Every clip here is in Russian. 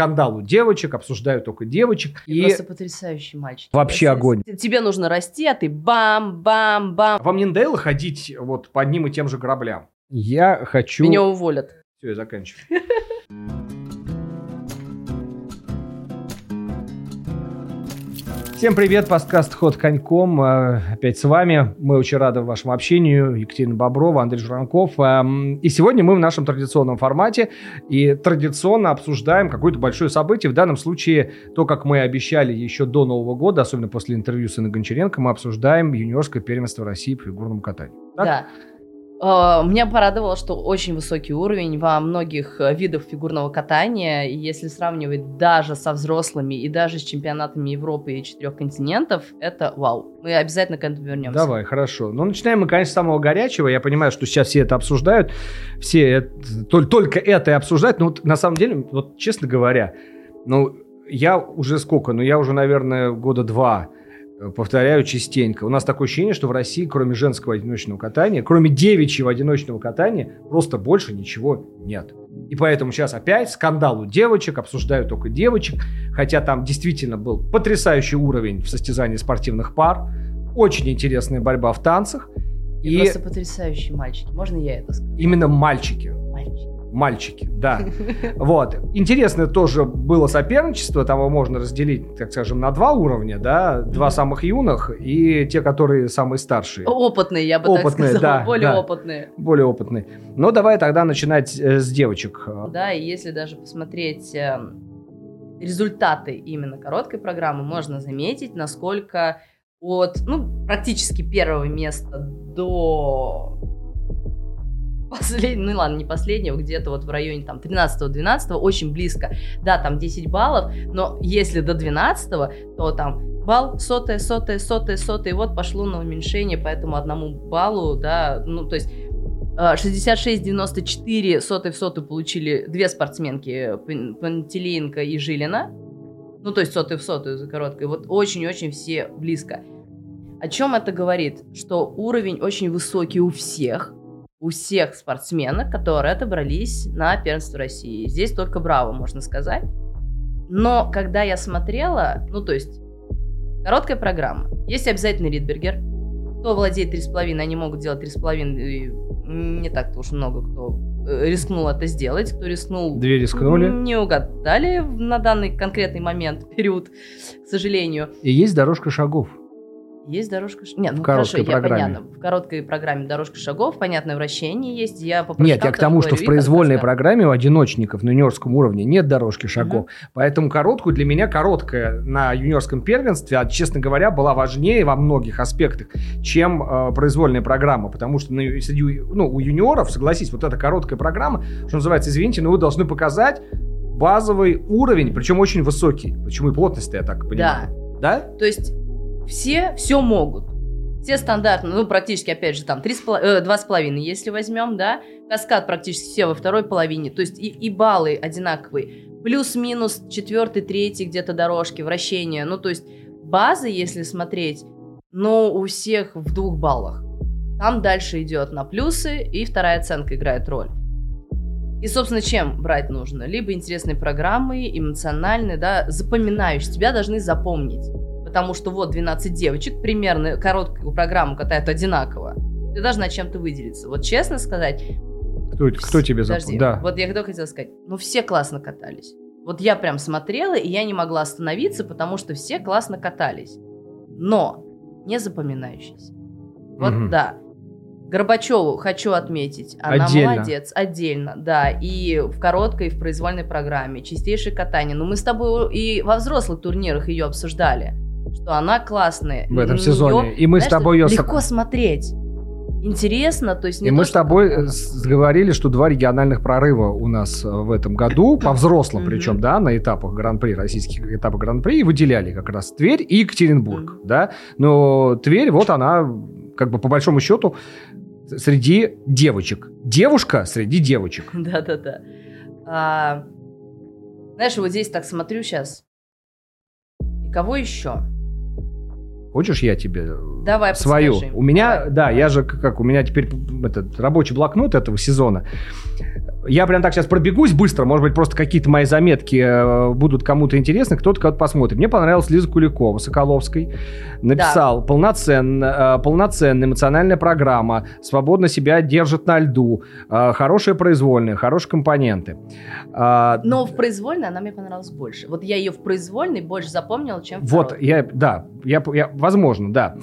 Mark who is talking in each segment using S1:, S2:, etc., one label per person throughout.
S1: скандал у девочек, обсуждают только девочек.
S2: Ты и просто потрясающий мальчик.
S1: Вообще
S2: Если
S1: огонь.
S2: Тебе нужно расти, а ты бам-бам-бам.
S1: Вам не надоело ходить вот по одним и тем же граблям? Я хочу...
S2: Меня уволят.
S1: Все, я заканчиваю. Всем привет, подкаст «Ход коньком». Э, опять с вами. Мы очень рады вашему общению. Екатерина Боброва, Андрей Журанков. Эм, и сегодня мы в нашем традиционном формате и традиционно обсуждаем какое-то большое событие. В данном случае то, как мы обещали еще до Нового года, особенно после интервью с Инной Гончаренко, мы обсуждаем юниорское первенство России по фигурному катанию.
S2: Так? Да. А, меня порадовало, что очень высокий уровень во многих э, видах фигурного катания. И если сравнивать даже со взрослыми и даже с чемпионатами Европы и четырех континентов, это вау. Мы обязательно к этому вернемся.
S1: Давай, хорошо. Ну, начинаем мы, конечно, с самого горячего. Я понимаю, что сейчас все это обсуждают. Все это, только это и обсуждают. Но вот, на самом деле, вот честно говоря, ну, я уже сколько? Ну, я уже, наверное, года два повторяю частенько. У нас такое ощущение, что в России, кроме женского одиночного катания, кроме девичьего одиночного катания, просто больше ничего нет. И поэтому сейчас опять скандал у девочек, обсуждают только девочек, хотя там действительно был потрясающий уровень в состязании спортивных пар, очень интересная борьба в танцах.
S2: И, и просто потрясающие мальчики. Можно я это скажу?
S1: Именно мальчики. Мальчики. Да. Вот. Интересное тоже было соперничество. Там его можно разделить, так скажем, на два уровня, да. Два самых юных и те, которые самые старшие.
S2: Опытные, я бы опытные, так сказала. Да, более да. опытные.
S1: Более опытные. Ну, давай тогда начинать э, с девочек.
S2: Да, и если даже посмотреть э, результаты именно короткой программы, можно заметить, насколько от, ну, практически первого места до последнего, ну ладно, не последнего, где-то вот в районе там 13-12, очень близко. Да, там 10 баллов, но если до 12, то там балл, сотая, сотая, сотая, сотая, и вот пошло на уменьшение, поэтому одному баллу, да, ну то есть 66-94 э, сотой в сотую получили две спортсменки, Пантелеенко и Жилина. Ну, то есть сотый в сотую за короткой. Вот очень-очень все близко. О чем это говорит? Что уровень очень высокий у всех у всех спортсменок, которые отобрались на первенство России. Здесь только браво, можно сказать. Но когда я смотрела, ну то есть короткая программа, есть обязательно Ридбергер. Кто владеет 3,5, они могут делать 3,5, не так-то уж много кто э, рискнул это сделать, кто рискнул...
S1: Две рискнули.
S2: Не угадали на данный конкретный момент, период, к сожалению.
S1: И есть дорожка шагов.
S2: Есть дорожка шагов. Нет, ну в хорошо, программе. я понятно. В короткой программе дорожка шагов, понятное вращение есть. Я
S1: Нет, я к тому, что в произвольной программе у одиночников на юниорском уровне нет дорожки шагов. Угу. Поэтому короткую для меня короткая на юниорском первенстве, а, честно говоря, была важнее во многих аспектах, чем э, произвольная программа. Потому что среди, ну, у юниоров, согласись, вот эта короткая программа, что называется, извините, но вы должны показать базовый уровень, причем очень высокий. Почему и плотность я так понимаю.
S2: Да. Да? То есть все все могут. Все стандартно, ну, практически, опять же, там, 3,5, э, 2,5, если возьмем, да, каскад практически все во второй половине, то есть и, и баллы одинаковые, плюс-минус четвертый, третий где-то дорожки, вращения, ну, то есть базы, если смотреть, но у всех в двух баллах. Там дальше идет на плюсы, и вторая оценка играет роль. И, собственно, чем брать нужно? Либо интересные программы, эмоциональные, да, запоминающие. Тебя должны запомнить потому что вот 12 девочек примерно короткую программу катают одинаково, ты должна чем-то выделиться. Вот честно сказать...
S1: Кто, кто тебе запомнил? Да.
S2: Вот я что хотела сказать. Ну, все классно катались. Вот я прям смотрела, и я не могла остановиться, потому что все классно катались. Но не запоминающиеся. Вот угу. да. Горбачеву хочу отметить. Она отдельно. молодец, отдельно, да. И в короткой, и в произвольной программе. Чистейшее катание. Но мы с тобой и во взрослых турнирах ее обсуждали что она классная.
S1: В этом сезоне. И мы знаешь, с тобой ее...
S2: Легко смотреть. Интересно, то есть
S1: не И то, мы с тобой как... Э, говорили, что два региональных прорыва у нас э, в этом году, по взрослым причем, да, на этапах Гран-при, российских этапах Гран-при, и выделяли как раз Тверь и Екатеринбург, да. Но Тверь, вот она, как бы по большому счету, среди девочек. Девушка среди девочек.
S2: Да-да-да. А, знаешь, вот здесь так смотрю сейчас. Кого еще?
S1: Хочешь, я тебе
S2: Давай,
S1: свою?
S2: подскажи.
S1: У меня,
S2: Давай.
S1: да, я же как, у меня теперь этот рабочий блокнот этого сезона. Я прям так сейчас пробегусь быстро, может быть, просто какие-то мои заметки э, будут кому-то интересны, кто-то кого-то посмотрит. Мне понравилась Лиза Куликова, Соколовской. Написал, полноценно, э, полноценная эмоциональная программа, свободно себя держит на льду, э, хорошие произвольные, хорошие компоненты. А,
S2: Но в произвольной она мне понравилась больше. Вот я ее в произвольной больше запомнила, чем в
S1: Вот, я, да, я, я, возможно, да.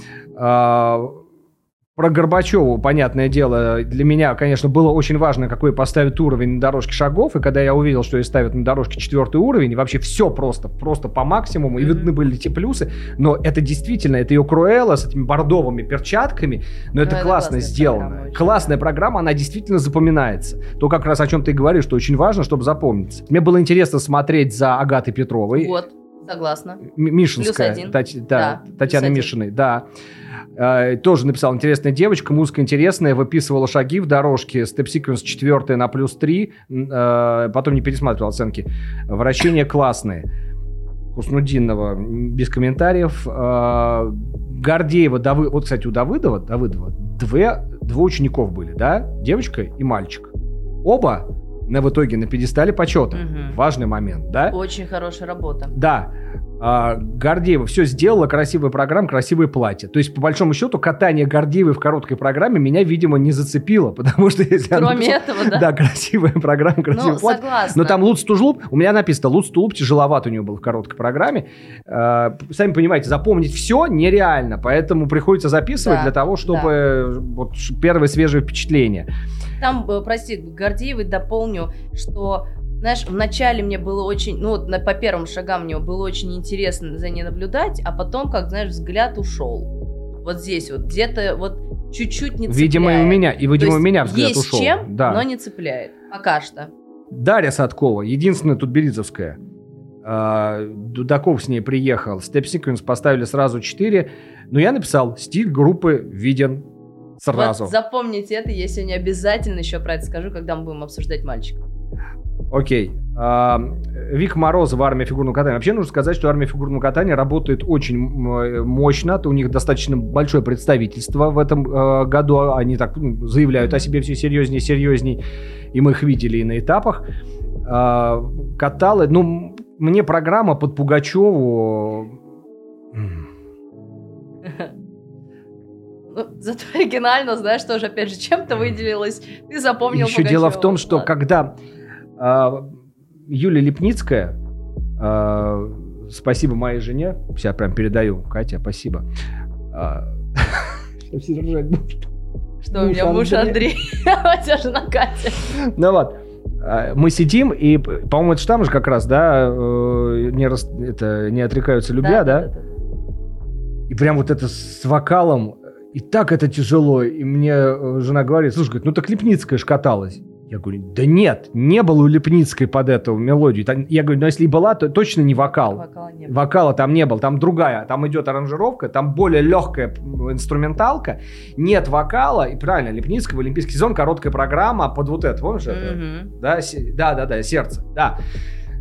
S1: Про Горбачеву, понятное дело, для меня, конечно, было очень важно, какой поставят уровень на дорожке шагов, и когда я увидел, что ей ставят на дорожке четвертый уровень, и вообще все просто, просто по максимуму, и видны были те плюсы, но это действительно, это ее Круэлла с этими бордовыми перчатками, но это
S2: это
S1: классно сделано.
S2: программа
S1: Классная программа, она действительно запоминается. То, как раз о чем ты говоришь, что очень важно, чтобы запомниться. Мне было интересно смотреть за Агатой Петровой.
S2: Вот, согласна.
S1: Мишинская,
S2: Плюс один.
S1: Тати- да,
S2: Да,
S1: Татьяна
S2: плюс.
S1: Мишиной, да. Тоже написал интересная девочка, музыка интересная, выписывала шаги в дорожке, степ-секвенс 4 на плюс 3, потом не пересматривал оценки. Вращения классные. Хуснудинова без комментариев. Э, Гордеева, Давы... вот, кстати, у Давыдова, Давыдова две, двое учеников были, да? Девочка и мальчик. Оба на в итоге на пьедестале почета.
S2: Мгм.
S1: Важный момент, да?
S2: Очень хорошая работа.
S1: Да. А, Гордеева все сделала, красивая программа, красивое платье. То есть, по большому счету, катание Гордеевой в короткой программе меня, видимо, не зацепило, потому что если она
S2: Кроме
S1: написала-
S2: этого, да?
S1: Да, красивая программа, красивое
S2: Ну,
S1: платье.
S2: согласна.
S1: Но там Луц Тужлуп, у меня написано, Луц Тулуп тяжеловат у него был в короткой программе. А, сами понимаете, запомнить все нереально, поэтому приходится записывать
S2: Да,
S1: для того, чтобы вот ш- первое свежее впечатление.
S2: Там, э, прости, Гордеевой дополню, что, знаешь, вначале мне было очень, ну, вот на, по первым шагам мне было очень интересно за ней наблюдать, а потом, как, знаешь, взгляд ушел. Вот здесь вот, где-то вот чуть-чуть не цепляет.
S1: Видимо, и у меня, и, видимо, у меня взгляд
S2: есть
S1: ушел.
S2: чем,
S1: да.
S2: но не цепляет. Пока что.
S1: Дарья Садкова, единственная тут березовская. А, Дудаков с ней приехал. Step Sequence поставили сразу 4. Но я написал, стиль группы виден сразу.
S2: Вот запомните это, я сегодня обязательно еще про это скажу, когда мы будем обсуждать мальчика.
S1: Окей. А, Вик Морозова, армия фигурного катания. Вообще нужно сказать, что армия фигурного катания работает очень м, мощно. У них достаточно большое представительство в этом э, году. Они так ну, заявляют о себе все серьезнее и серьезней. И мы их видели и на этапах. А, каталы. Ну, мне программа под Пугачеву...
S2: Ну, зато оригинально, знаешь, тоже, опять же, чем-то выделилась. Ты запомнил
S1: Еще дело в том, что
S2: Ладно.
S1: когда Юлия Лепницкая, а, спасибо моей жене, сейчас прям передаю, Катя, спасибо. А, Сейчас все ржать будут.
S2: Что у меня
S1: муж Андрей.
S2: А у тебя жена Катя.
S1: Ну вот, а, мы сидим, и, по-моему, это же там же как раз, да, э, не, рас- это, не отрекаются любя, да? И прям вот это с вокалом, и так это тяжело. И мне э, жена говорит, слушай, говорит, ну так Лепницкая ж каталась. Я говорю, да нет, не было у Лепницкой под эту мелодию. Я говорю, ну если и была, то точно не вокал.
S2: Вокала не было.
S1: Вокала там не было, там другая, там идет аранжировка, там более легкая инструменталка, нет вокала, и правильно, Лепницкого, Олимпийский сезон, короткая программа под вот это, помнишь это?
S2: Мгм.
S1: Да, да, да, да, сердце, да.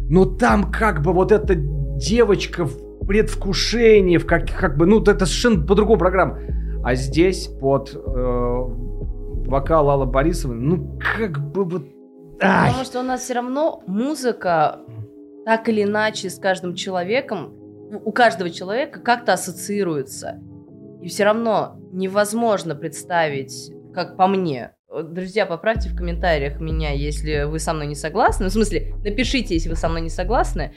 S1: Но там как бы вот эта девочка в предвкушении, в как, как бы, ну, это совершенно по-другому программа. А здесь под э, вокал Аллы Борисовны, ну, как бы вот... ай.
S2: Потому что у нас все равно музыка так или иначе с каждым человеком, ну, у каждого человека как-то ассоциируется. И все равно невозможно представить, как по мне. Друзья, поправьте в комментариях меня, если вы со мной не согласны. Ну, в смысле, напишите, если вы со мной не согласны.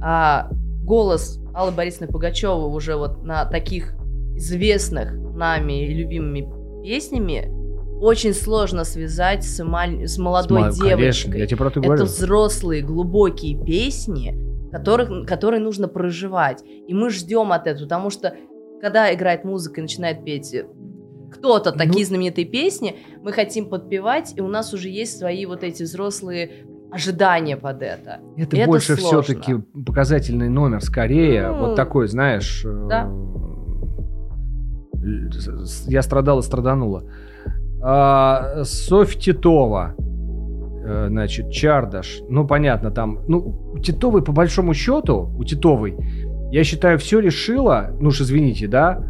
S2: А, голос Аллы Борисовны Пугачевой уже вот на таких известных нами и любимыми песнями очень сложно связать с, маль- с молодой
S1: Сма-
S2: девочкой.
S1: Конечно, я тебе про это
S2: Это
S1: говорю.
S2: взрослые, глубокие песни, которых, которые нужно проживать. И мы ждем от этого, потому что когда играет музыка и начинает петь э, кто-то
S1: Ну-
S2: такие знаменитые песни, мы хотим подпевать, и у нас уже есть свои вот эти взрослые ожидания под это.
S1: Это,
S2: это
S1: больше все-таки показательный номер, скорее.
S2: Ну,
S1: вот такой, знаешь... э,
S2: да.
S1: с- с- Я страдал и страданула. А, Софь Титова. э, Значит, Чардаш. Ну, понятно, там... Ну, у Титовой, по большому счету, у Титовой, я считаю, все решила, ну уж извините, да,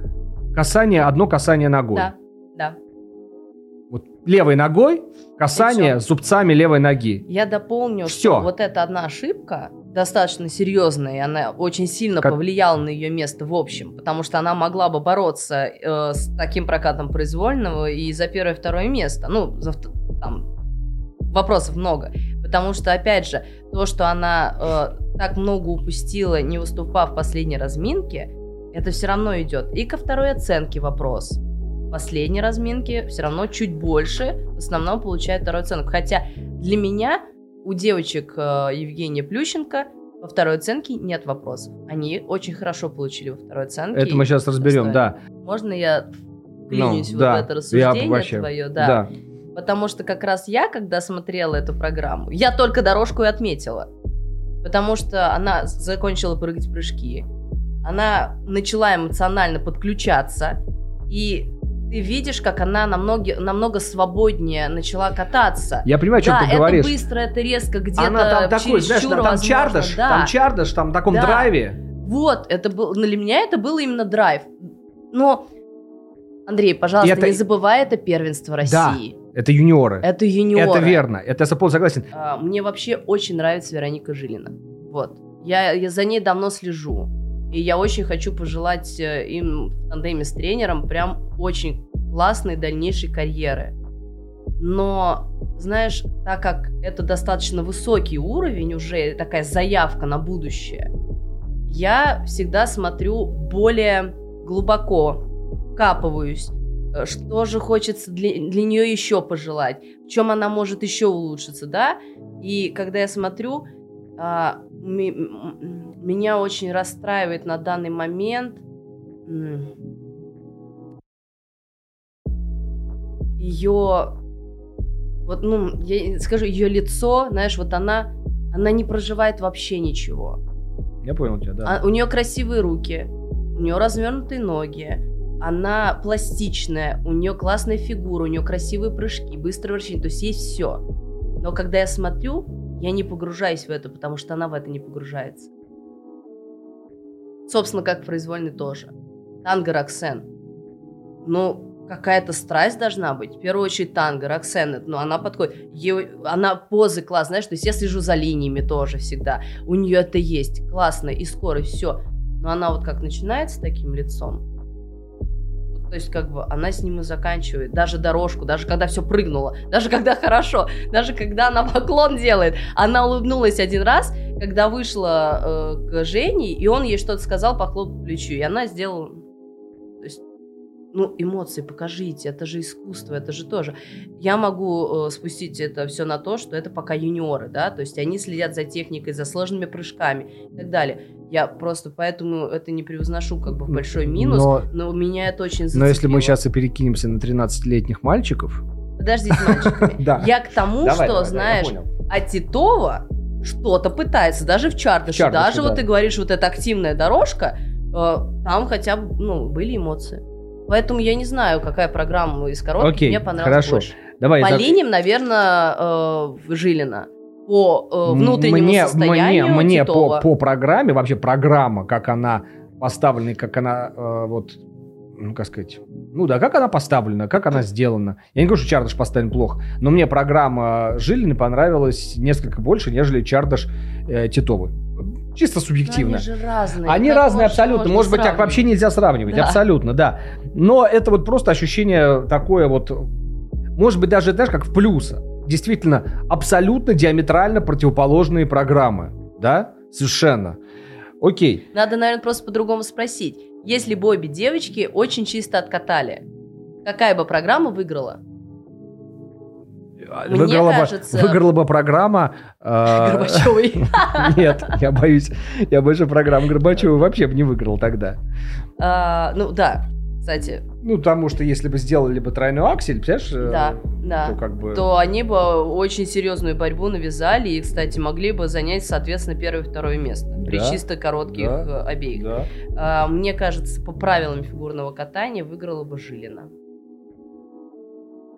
S1: касание, одно касание ногой.
S2: Да, да.
S1: Вот левой ногой касание зубцами левой ноги.
S2: Я дополню,
S1: Всё.
S2: что вот эта одна ошибка достаточно серьезная, и она очень сильно
S1: Как-
S2: повлияла на ее место в общем, потому что она могла бы бороться э, с таким прокатом произвольного и за первое и второе место. Ну, за там вопросов много. Потому что, опять же, то, что она э, так много упустила, не выступав в последней разминке, это все равно идет. И ко второй оценке вопрос. В последней разминке все равно чуть больше, в основном получает вторую оценку. Хотя для меня у девочек э, Евгения Плющенко во второй оценке нет вопросов. Они очень хорошо получили во второй оценке.
S1: Это мы сейчас разберем, да.
S2: Можно я
S1: Ну,
S2: вклинюсь
S1: да.
S2: вот в это
S1: Я
S2: рассуждение
S1: вообще-
S2: твое?
S1: Да.
S2: Потому что как раз я, когда смотрела эту программу, я только дорожку и отметила. Потому что она закончила прыгать прыжки. Она начала эмоционально подключаться. И ты видишь, как она намного, намного свободнее начала кататься.
S1: Я понимаю, о чем
S2: да,
S1: ты
S2: это
S1: говоришь.
S2: быстро, это резко, где-то
S1: Она там такой, знаешь, там, там чардаш,
S2: да.
S1: там чардаш, там в таком
S2: Да.
S1: драйве.
S2: Вот, это был, для меня это был именно драйв. Но, Андрей, пожалуйста,
S1: это-
S2: не забывай, это первенство России.
S1: Это юниоры.
S2: Это юниоры.
S1: Это верно. Это я согласен.
S2: А, Мне вообще очень нравится Вероника Жилина. Вот. Я, я за ней давно слежу. И я очень хочу пожелать э, им в тандеме с тренером прям очень классной дальнейшей карьеры. Но, знаешь, так как это достаточно высокий уровень уже, такая заявка на будущее, я всегда смотрю более глубоко, капываюсь, э, что же хочется для, для нее еще пожелать, в чем она может еще улучшиться, да? И когда я смотрю, меня очень расстраивает на данный момент ее, вот, ну, я скажу, ее лицо, знаешь, вот она, она не проживает вообще ничего.
S1: Я понял тебя, да.
S2: А- у нее красивые руки, у нее развернутые ноги, она пластичная, у нее классная фигура, у нее красивые прыжки, быстрое вращение, то есть есть все. Но когда я смотрю, я не погружаюсь в это, потому что она в это не погружается. Собственно, как в произвольной тоже. Танго Роксен. Ну, какая-то страсть должна быть. В первую очередь танго, Роксен, ну, она подходит. Ей- она позы классные, знаешь, то есть я слежу за линиями тоже всегда. У нее это есть, классно, и скорость, все. Но она вот как начинает с таким лицом, то есть как бы она с ним и заканчивает. Даже дорожку, даже когда все прыгнуло, даже когда хорошо, даже когда она поклон делает. Она улыбнулась один раз, когда вышла э, к Жене, и он ей что-то сказал, похлопал по плечу. И она сделала... То есть, ну, эмоции покажите, это же искусство, это же тоже. Я могу э, спустить это все на то, что это пока юниоры, да, то есть они следят за техникой, за сложными прыжками и так далее. Я просто поэтому это не превозношу как бы в большой минус,
S1: Но,
S2: но, меня это очень
S1: но
S2: зацепило.
S1: если мы сейчас и перекинемся на 13-летних мальчиков...
S2: Подождите, мальчиками. Я к тому, что, знаешь, а Титова что-то пытается, даже в Чардаше, даже
S1: да.
S2: вот ты говоришь, вот эта активная дорожка, э, там хотя бы, ну, были эмоции. Поэтому я не знаю, какая программа из коробки
S1: Окей,
S2: мне понравилась
S1: хорошо.
S2: больше.
S1: Давай,
S2: По
S1: так-
S2: линиям, наверное, э, Жилина. По э, внутреннему
S1: мне,
S2: состоянию
S1: мне, мне
S2: Титова.
S1: по, по программе, вообще программа, как она поставлена, и как она э, вот, ну, как сказать, ну да, как она поставлена, как она сделана. Я не говорю, что Чардаш поставлен плохо, но мне программа Жилины понравилась несколько больше, нежели Чардаш э, Титовы. Чисто
S2: Но
S1: субъективно.
S2: Они же разные.
S1: Они
S2: Как
S1: разные абсолютно. Может быть, так
S2: сравнивать?
S1: вообще нельзя сравнивать.
S2: Да.
S1: Абсолютно, да. Но это вот просто ощущение такое вот, может быть, даже, знаешь, как в плюс. Действительно, абсолютно диаметрально противоположные программы. Да? Совершенно. Окей.
S2: Надо, наверное, просто по-другому спросить. Если бы обе девочки очень чисто откатали, какая бы программа выиграла? Мне
S1: выиграла,
S2: кажется-
S1: бы, выиграла бы программа... э,
S2: Горбачевой.
S1: Нет, я боюсь. Я больше программу Горбачева вообще бы не выиграл тогда.
S2: А, Ну да, кстати,
S1: Ну, потому что если бы сделали бы тройной аксель, понимаешь? э,
S2: Да, да.
S1: То как бы...
S2: то они бы очень серьезную борьбу навязали и, кстати, могли бы занять, соответственно, первое и второе место при
S1: Да,
S2: чисто коротких
S1: да,
S2: э, обеих.
S1: Да.
S2: А, Мне кажется, по правилам фигурного катания выиграла бы Жилина.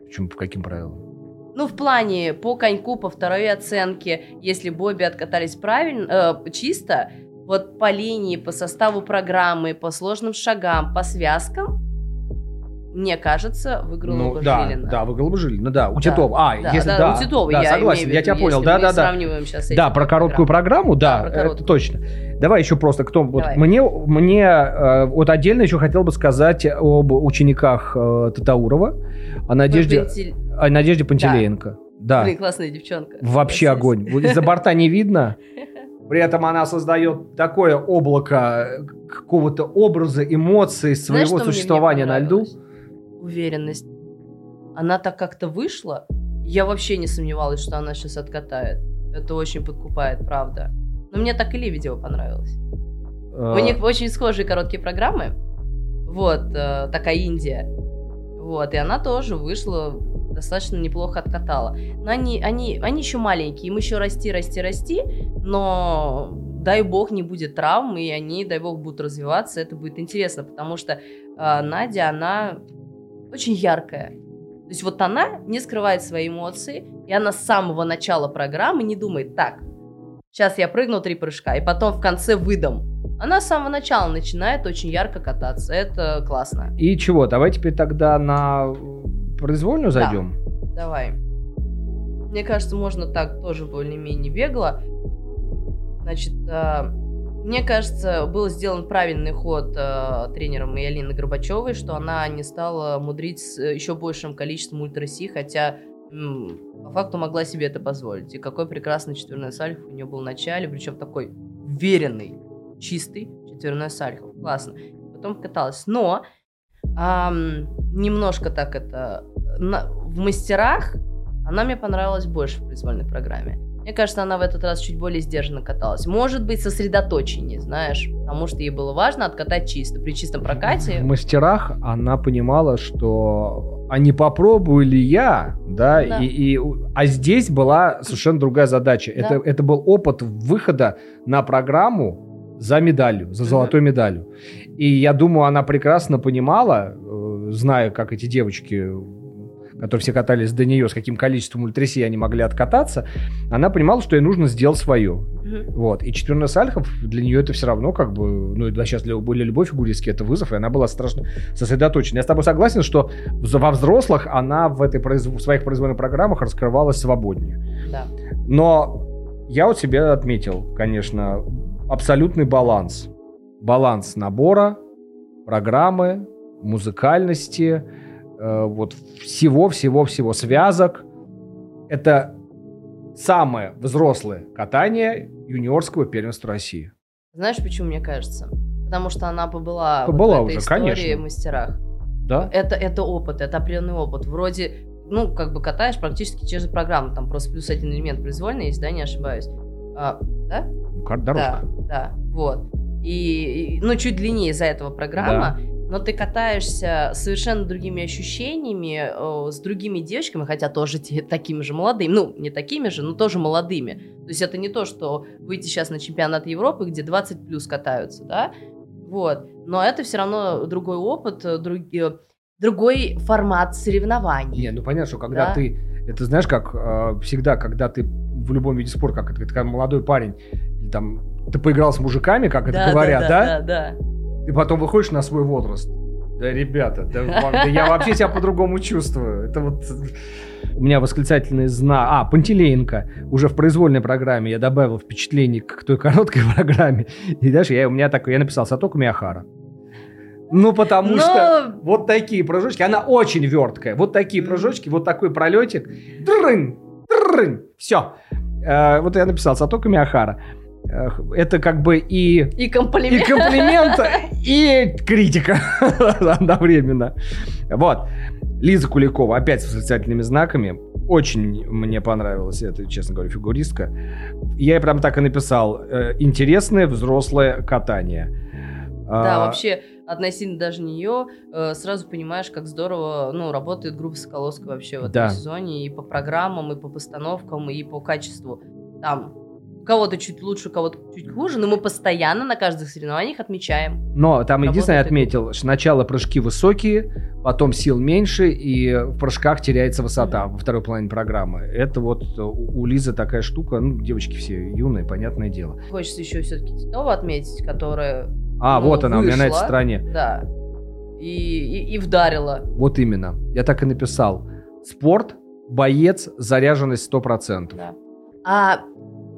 S1: Почему, по каким правилам?
S2: Ну, в плане по коньку, по второй оценке, если бы обе откатались правильно, э, чисто, вот по линии, по составу программы, по сложным шагам, по связкам, мне кажется, выиграла
S1: Ну,
S2: бы
S1: да,
S2: Жилина.
S1: да, выиграл бы Жилина, да, у
S2: Да,
S1: Титова. А,
S2: Да,
S1: если
S2: да,
S1: да,
S2: у Титова,
S1: да,
S2: я
S1: согласен, я тебя понял, да, да, да.
S2: сравниваем сейчас
S1: Да, про короткую программу, да,
S2: про
S1: это
S2: короткую.
S1: точно. Давай еще просто кто вот
S2: Давай.
S1: мне мне э, вот отдельно еще хотел бы сказать об учениках э, Татаурова, о Надежде,
S2: Пантель-
S1: о Надежде Пантелеенко. Да,
S2: Блин, классная девчонка.
S1: вообще огонь. Вот Из-за борта не видно. При этом она создает такое облако какого-то образа, эмоций,
S2: Знаешь,
S1: своего
S2: мне
S1: существования на льду.
S2: Уверенность. Она так как-то вышла. Я вообще не сомневалась, что она сейчас откатает. Это очень подкупает, правда. Но мне так и видео понравилось.
S1: Э,
S2: У них очень схожие короткие программы. Вот, э, такая Индия. Вот, и она тоже вышла, достаточно неплохо откатала. Но они, они, они еще маленькие, им еще расти, расти, расти, но дай бог не будет травм, и они, дай бог, будут развиваться, это будет интересно, потому что э, Надя, она очень яркая. То есть вот она не скрывает свои эмоции, и она с самого начала программы не думает, так, сейчас я прыгну три прыжка, и потом в конце выдам. Она с самого начала начинает очень ярко кататься. Это классно.
S1: И чего, давай теперь тогда на э, произвольную
S2: Да.
S1: зайдем?
S2: Давай. Мне кажется, можно так тоже более-менее бегло. Значит, э, мне кажется, был сделан правильный ход э, тренером и Алины Горбачевой, что она не стала мудрить с э, еще большим количеством ультраси, хотя м, по факту могла себе это позволить. И какой прекрасный четверной сальхов у нее был в начале, причем такой уверенный, чистый четверной сальхов. Классно. Потом каталась. Но ам, немножко так это... на- в мастерах она мне понравилась больше в произвольной программе. Мне кажется, она в этот раз чуть более сдержанно каталась. Может быть, сосредоточеннее, знаешь, потому что ей было важно откатать чисто. При чистом прокате...
S1: В мастерах она понимала, что а не попробую ли я, да,
S2: Да.
S1: И, и- а здесь была совершенно другая задача.
S2: Да.
S1: Это, это был опыт выхода на программу за медалью, за золотой медалью. И я думаю, она прекрасно понимала, э, зная, как эти девочки, которые все катались до нее, с каким количеством ультраси они могли откататься, она понимала, что ей нужно сделать свое. Вот. И 14 сальхов для нее это все равно как бы, ну, сейчас для, для любой фигуристки это вызов, и она была страшно сосредоточена. Я с тобой согласен, что во взрослых она в, этой, в своих произвольных программах раскрывалась свободнее.
S2: Да.
S1: Но я вот себе отметил, конечно, абсолютный баланс. Баланс набора, программы, музыкальности, э, вот всего-всего-всего связок. Это самое взрослое катание юниорского первенства России.
S2: Знаешь, почему мне кажется? Потому что она побыла,
S1: Побыла
S2: вот в этой
S1: уже,
S2: истории
S1: конечно.
S2: в мастерах.
S1: Да?
S2: Это, это опыт, это определенный опыт. Вроде, ну, как бы катаешь практически же программы, там просто плюс один элемент произвольный есть, да, не ошибаюсь. А, да?
S1: Кар- Дорожка.
S2: Да, да, вот. И, и, ну, чуть длиннее из-за этого программа, но ты катаешься совершенно другими ощущениями, э, с другими девочками, хотя тоже те- такими же молодыми, ну, не такими же, но тоже молодыми. То есть это не то, что выйти сейчас на чемпионат Европы, где 20 плюс катаются, да, вот. Но это все равно другой опыт, э, друг- э, другой формат соревнований.
S1: Не, ну понятно, что когда
S2: Да.
S1: ты... Это знаешь, как э, всегда, когда ты в любом виде спорта, как это, когда молодой парень, или там ты поиграл с мужиками, как это
S2: да,
S1: говорят,
S2: да,
S1: да?
S2: да, да.
S1: Ты потом выходишь на свой возраст. Да, ребята, да, я вообще себя по-другому чувствую. Это вот... У меня восклицательный знак. А, Пантелеенко. Уже в произвольной программе я добавил впечатлений к той короткой программе. И дальше я, у меня такой, я написал Сатоку Миахара. Ну, потому
S2: Но-
S1: что вот такие прыжочки, она очень верткая. Вот такие прыжочки, вот такой пролетик. Трын, все. вот я написал Сатоку Миахара. Это как бы и
S2: И
S1: и
S2: комплимент.
S1: комплимент, и критика одновременно. Вот. Лиза Куликова, опять с восклицательными знаками. Очень мне понравилась эта, честно говоря, фигуристка. Я ей прям так и написал. Интересное взрослое катание.
S2: Да,
S1: А,
S2: вообще, относительно даже нее, э, сразу понимаешь, как здорово, ну, работает группа Соколовской вообще в этом
S1: Да.
S2: сезоне и по программам, и по постановкам, и по качеству. Там кого-то чуть лучше, кого-то чуть хуже, но мы постоянно на каждых соревнованиях отмечаем.
S1: Но там единственное я отметил, что сначала прыжки высокие, потом сил меньше, и в прыжках теряется высота во второй половине программы. Это вот у Лизы такая штука, ну, девочки все юные, понятное дело.
S2: Хочется еще все-таки Титова отметить, которая,
S1: А,
S2: Ну,
S1: вот она у меня на этой
S2: вышла.
S1: стороне.
S2: да, и, и, и вдарила.
S1: Вот именно. Я так и написал. Спорт, боец, заряженность 100%.
S2: Да. А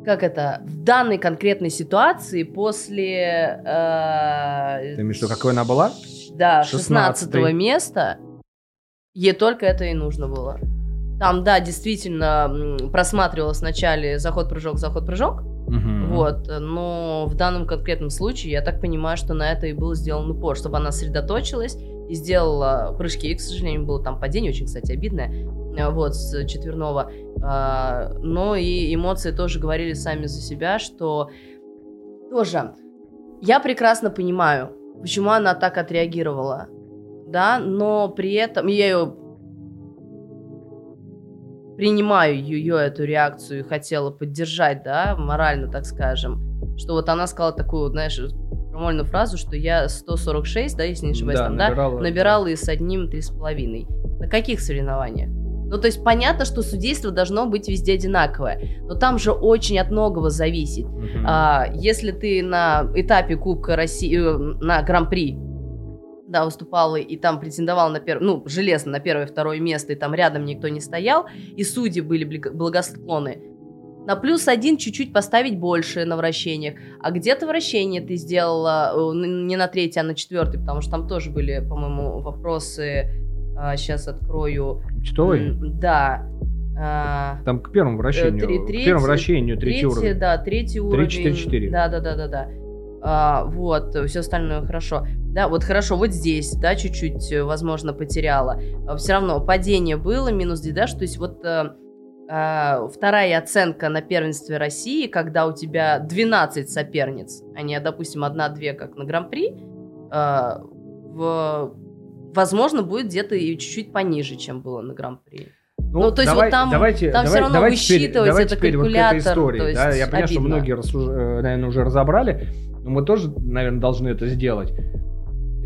S2: как это, в данной конкретной ситуации после... Э,
S1: Ты имеешь в виду, какой она была?
S2: Да, 16 места, ей только это и нужно было. Там, да, действительно просматривалось вначале заход-прыжок, заход-прыжок. Угу. Вот, но в данном конкретном случае я так понимаю, что на это и был сделан упор, чтобы она сосредоточилась и сделала прыжки. И, к сожалению, было там падение, очень, кстати, обидное, вот, с четверного. А, но и эмоции тоже говорили сами за себя, что тоже я прекрасно понимаю, почему она так отреагировала, да, но при этом я ее принимаю ее эту реакцию и хотела поддержать, да, морально, так скажем, что вот она сказала такую, знаешь, нормальную фразу, что я 146, да, если не ошибаюсь, да, там, набирала, да, набирала и с одним три с половиной. На каких соревнованиях? Ну, то есть понятно, что судейство должно быть везде одинаковое, но там же очень от многого зависит. Uh-huh. А, если ты на этапе Кубка России, э, на Гран-при да, выступал и там претендовал на первое, ну, железно на первое, второе место, и там рядом никто не стоял, и судьи были благосклонны, на плюс один чуть-чуть поставить больше на вращениях. А где-то вращение ты сделала э, не на третье, а на четвертый, потому что там тоже были, по-моему, вопросы. А, сейчас открою.
S1: Читовый?
S2: Да.
S1: А, там к первому вращению. Три, третий, к первому вращению третий, третий уровень.
S2: Да, третий уровень. 3-4-4. Да, да, да, да, да. А, вот, все остальное хорошо. Да, вот хорошо, вот здесь, да, чуть-чуть, э, возможно, потеряла. А, все равно падение было, минус да, что есть вот а, а, вторая оценка на первенстве России, когда у тебя 12 соперниц, а не, допустим, одна-две, как на Гран-при, а, в, возможно, будет где-то и чуть-чуть пониже, чем было на Гран-при. Ну, ну, то есть давай, вот там, давайте, там давай, все равно давай высчитывать теперь, это калькулятор. Вот истории, то есть
S1: да? Я понимаю, обидно. что многие, рассуж... Э, наверное, уже разобрали, но мы тоже, наверное, должны это сделать.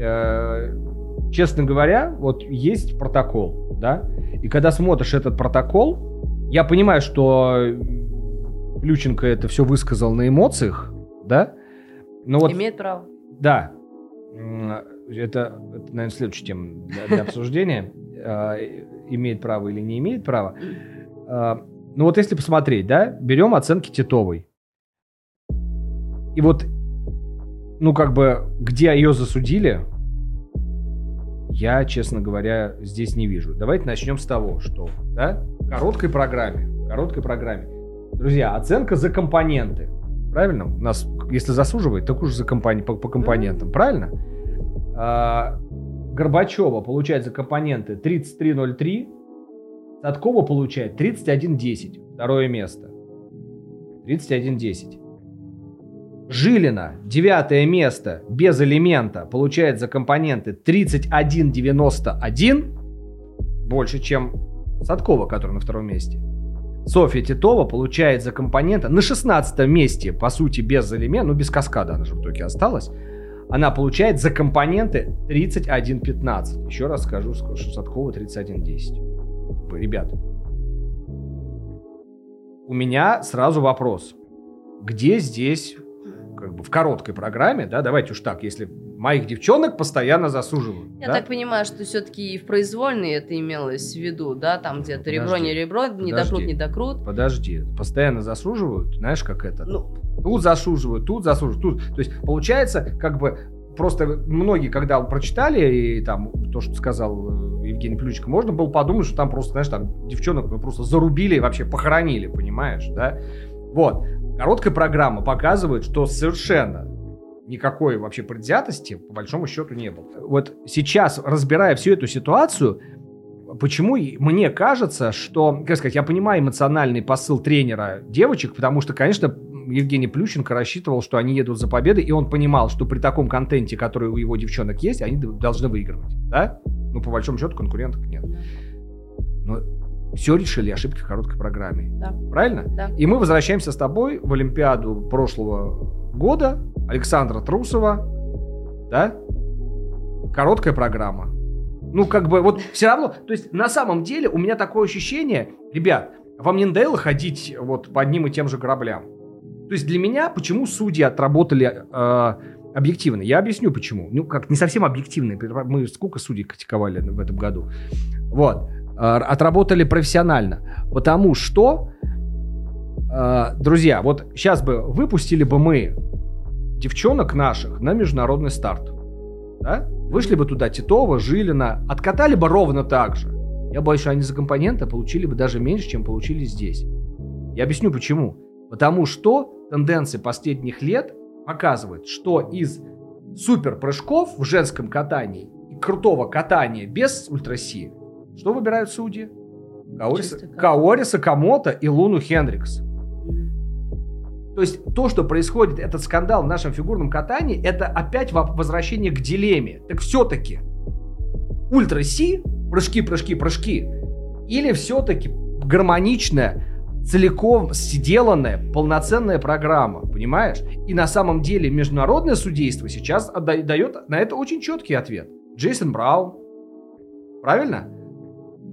S1: Э, честно говоря, вот есть протокол, да, и когда смотришь этот протокол, я понимаю, что Плюченко это все высказал на эмоциях, да,
S2: но вот... Имеет право.
S1: Да, это, это наверное, следующая тема для, для обсуждения. А, имеет право или не имеет права. А, ну вот если посмотреть, да, берем оценки Титовой. И вот, ну как бы, где ее засудили, я, честно говоря, здесь не вижу. Давайте начнем с того, что, да, в короткой программе, в короткой программе, друзья, оценка за компоненты. Правильно? У нас, если засуживает, так уж за компони- по, по компонентам. Правильно? А, Горбачева получает за компоненты 33.03, Садкова получает 31.10, второе место. 31.10. Жилина, девятое место, без элемента, получает за компоненты 31.91, больше, чем Садкова, который на втором месте. Софья Титова получает за компонента на 16 месте, по сути, без элемента, ну, без каскада она же в итоге осталась, она получает за компоненты 31.15. Еще раз скажу, что Садкова 31.10. Ребят, у меня сразу вопрос. Где здесь, как бы в короткой программе, да, давайте уж так, если моих девчонок постоянно засуживают.
S2: Я
S1: да?
S2: так понимаю, что все-таки и в произвольной это имелось в виду, да, там где-то ребро, не ребро, не докрут, не докрут.
S1: Подожди, постоянно засуживают, знаешь, как это? Ну, Тут засуживают, тут засуживают, тут. То есть получается, как бы просто многие, когда прочитали и там то, что сказал э, Евгений Плючик, можно было подумать, что там просто, знаешь, там девчонок мы просто зарубили и вообще похоронили, понимаешь, да? Вот. Короткая программа показывает, что совершенно никакой вообще предвзятости по большому счету не было. Вот сейчас, разбирая всю эту ситуацию, почему мне кажется, что, как сказать, я понимаю эмоциональный посыл тренера девочек, потому что, конечно, Евгений Плющенко рассчитывал, что они едут за победой, и он понимал, что при таком контенте, который у его девчонок есть, они должны выигрывать, да? Ну, по большому счету, конкуренток нет. Но все решили ошибки в короткой программе. Да. Правильно?
S2: Да.
S1: И мы возвращаемся с тобой в Олимпиаду прошлого года. Александра Трусова, да? Короткая программа. Ну, как бы, вот все равно, то есть, на самом деле, у меня такое ощущение, ребят, вам не надоело ходить вот по одним и тем же граблям? То есть для меня, почему судьи отработали э, Объективно. Я объясню почему. Ну, как не совсем объективно. Мы сколько судей критиковали в этом году. Вот. А, отработали профессионально. Потому что, а, друзья, вот сейчас бы выпустили бы мы девчонок наших на международный старт. Да? Вышли бы туда Титова, Жилина, откатали бы ровно так же. Я боюсь, что они за компоненты получили бы даже меньше, чем получили здесь. Я объясню почему. Потому что тенденции последних лет показывают, что из супер прыжков в женском катании и крутого катания без ультраси, что выбирают судьи? Каори, Каори Сакамото и Луну Хендрикс. То есть то, что происходит, этот скандал в нашем фигурном катании, это опять возвращение к дилемме. Так все-таки ультра Си, прыжки, прыжки, прыжки, или все-таки гармоничная целиком сделанная, полноценная программа, понимаешь? И на самом деле международное судейство сейчас дает на это очень четкий ответ. Джейсон Браун. Правильно?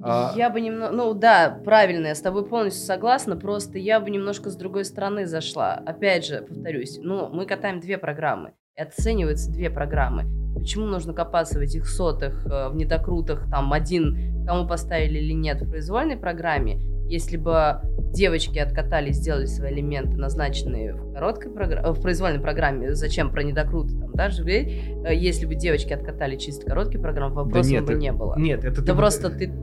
S2: А, я бы немного, ну да, правильно, я с тобой полностью согласна, просто я бы немножко с другой стороны зашла. Опять же, повторюсь, ну, мы катаем две программы, и оцениваются две программы. Почему нужно копаться в этих сотых, э, в недокрутах, там, один, кому поставили или нет в произвольной программе, если бы девочки откатали, сделали свои элементы, назначенные в короткой программе, в произвольной программе, зачем про недокруты там даже, э, если бы девочки откатали чисто короткие программы, вопросов да нет, бы не было.
S1: Нет, это
S2: да ты просто ты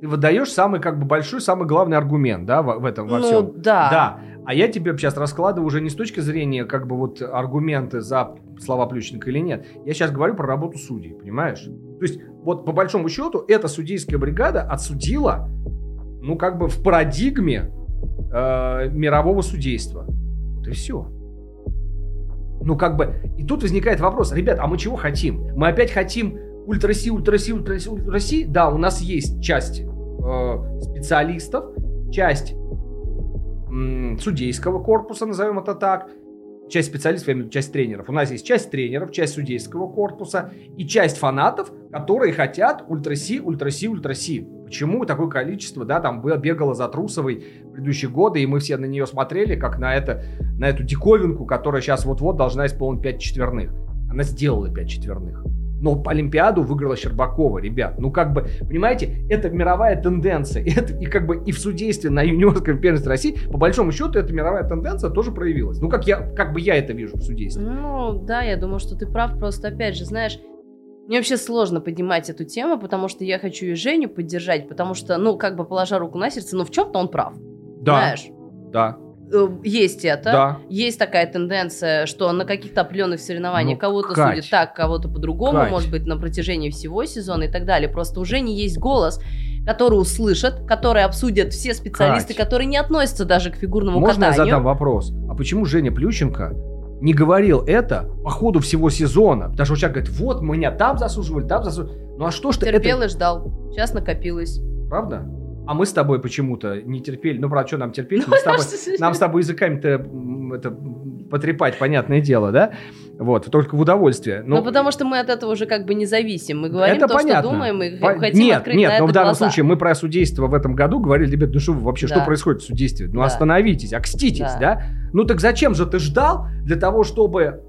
S1: ты выдаешь самый как бы большой, самый главный аргумент, да, в, в этом во
S2: ну,
S1: всем.
S2: да.
S1: Да. А я тебе сейчас раскладываю уже не с точки зрения как бы вот аргументы за слова Плющенко или нет. Я сейчас говорю про работу судей, понимаешь? То есть вот по большому счету эта судейская бригада отсудила ну, как бы в парадигме э, мирового судейства. Вот и все. Ну, как бы, и тут возникает вопрос, ребят, а мы чего хотим? Мы опять хотим ультраси, ультраси, ультраси, ультраси? Да, у нас есть часть э, специалистов, часть м, судейского корпуса, назовем это так, часть специалистов, я имею в виду часть тренеров. У нас есть часть тренеров, часть судейского корпуса и часть фанатов, которые хотят ультраси, ультраси, ультраси. Почему такое количество, да, там бегало за Трусовой в предыдущие годы, и мы все на нее смотрели, как на, это, на эту диковинку, которая сейчас вот-вот должна исполнить 5 четверных. Она сделала 5 четверных. Но Олимпиаду выиграла Щербакова, ребят. Ну, как бы, понимаете, это мировая тенденция. Это, и как бы и в судействе на юниорском первенстве России, по большому счету, эта мировая тенденция тоже проявилась. Ну, как, я, как бы я это вижу в судействе.
S2: Ну, да, я думаю, что ты прав. Просто, опять же, знаешь, мне вообще сложно поднимать эту тему, потому что я хочу и Женю поддержать, потому что, ну, как бы положа руку на сердце, но в чем-то он прав.
S1: Да.
S2: Знаешь?
S1: Да.
S2: Э, есть это.
S1: Да.
S2: Есть такая тенденция, что на каких-то определенных соревнованиях ну, кого-то Кать. судят так, кого-то по-другому, Кать. может быть, на протяжении всего сезона и так далее. Просто уже не есть голос, который услышат, который обсудят все специалисты, Кать. которые не относятся даже к фигурному
S1: Можно
S2: катанию.
S1: Можно я задам вопрос? А почему Женя Плющенко не говорил это по ходу всего сезона. Даже вот человек говорит, вот, меня там засуживали, там засуживали. Ну а что ж ты
S2: Терпел
S1: это...
S2: и ждал. Сейчас накопилось.
S1: Правда? А мы с тобой почему-то не терпели. Ну, правда, что нам терпеть? Мы с тобой, нам с тобой языками-то это потрепать, понятное дело, да? Вот, только в удовольствие.
S2: Но... Ну, потому что мы от этого уже как бы не зависим. Мы говорим
S1: это
S2: то,
S1: понятно.
S2: что думаем, и
S1: По...
S2: хотим
S1: нет,
S2: открыть
S1: Нет,
S2: на
S1: но в данном
S2: глаза.
S1: случае мы про судейство в этом году говорили, ребят, ну что вообще,
S2: да.
S1: что происходит в судействе? Ну,
S2: да.
S1: остановитесь, окститесь, да. да? Ну, так зачем же ты ждал для того, чтобы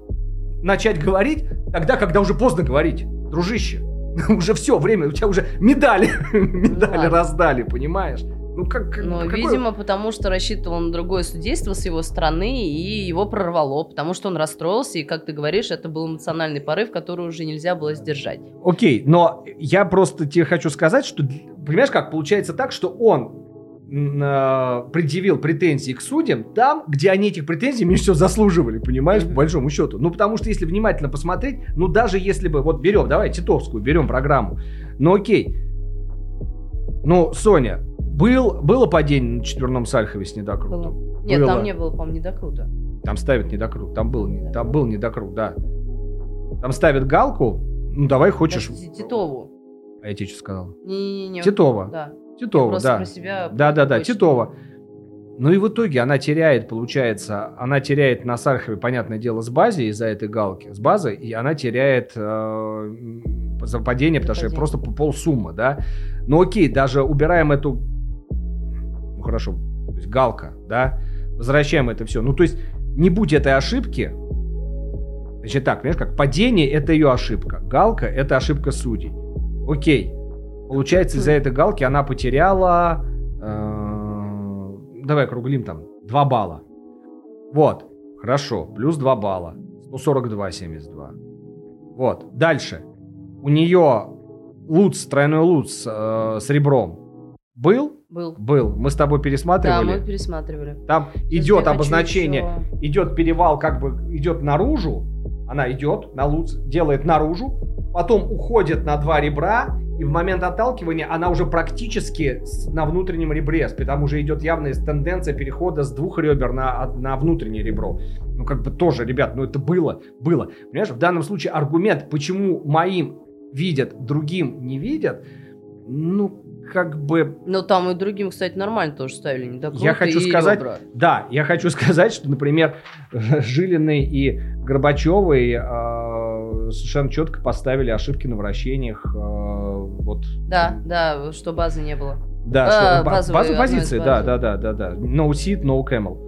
S1: начать говорить тогда, когда уже поздно говорить, дружище? уже все, время, у тебя уже медали, медали раздали, понимаешь?
S2: Ну, как, как, ну какой... видимо, потому что рассчитывал на другое судейство с его стороны, и его прорвало, потому что он расстроился, и, как ты говоришь, это был эмоциональный порыв, который уже нельзя было сдержать.
S1: Окей, но я просто тебе хочу сказать, что, понимаешь, как получается так, что он предъявил претензии к судьям там, где они этих претензий меньше всего заслуживали, понимаешь, по большому счету. Ну, потому что если внимательно посмотреть, ну, даже если бы, вот берем, давай, Титовскую, берем программу, ну, окей, ну, Соня, был, было падение на четверном Сальхове с недокрутом?
S2: Было. Нет, было. там не было, по-моему, недокрута.
S1: Там ставят недокрут, там был, недокрут. там был недокрут, да. Там ставят галку, ну давай хочешь...
S2: Титову.
S1: А я тебе что сказал?
S2: Не-не-не.
S1: Титова.
S2: Да.
S1: Титова, да.
S2: про себя
S1: да, да, да, Титова. Ну и в итоге она теряет, получается, она теряет на Сальхове, понятное дело, с базой из-за этой галки, с базы, и она теряет э, за падение, потому что просто полсуммы, да. Ну окей, даже убираем эту ну хорошо, то есть галка, да, возвращаем это все. Ну то есть не будь этой ошибки, Значит так, понимаешь, как падение это ее ошибка, галка это ошибка судей. Окей, получается из-за этой галки она потеряла, э, давай округлим там, 2 балла. Вот, хорошо, плюс 2 балла, 142,72. Вот, дальше. У нее луц, тройной луц э, с ребром был?
S2: Был.
S1: Был. Мы с тобой
S2: Да,
S1: пересматривали.
S2: мы пересматривали.
S1: Там
S2: Сейчас
S1: идет обозначение,
S2: еще-
S1: идет перевал, как бы идет наружу. Она идет на луц, делает наружу, потом уходит на два ребра, и в момент отталкивания она уже практически на внутреннем ребре, потому что идет явная тенденция перехода с двух ребер на, на внутреннее ребро. Ну, как бы тоже, ребят, ну это было, было. Понимаешь, в данном случае аргумент, почему моим видят, другим не видят, ну, как бы
S2: Ну, там и другим, кстати, нормально тоже ставили. Не так
S1: Я хочу сказать,
S2: ребра.
S1: да, я хочу сказать, что, например, Жилиной и Горбачевой э, совершенно четко поставили ошибки на вращениях. э, вот,
S2: Да, да, что базы не было.
S1: да,
S2: А,
S1: что, ба-
S2: базовые,
S1: позиции, да, да, да, да, да. No seat, no camel.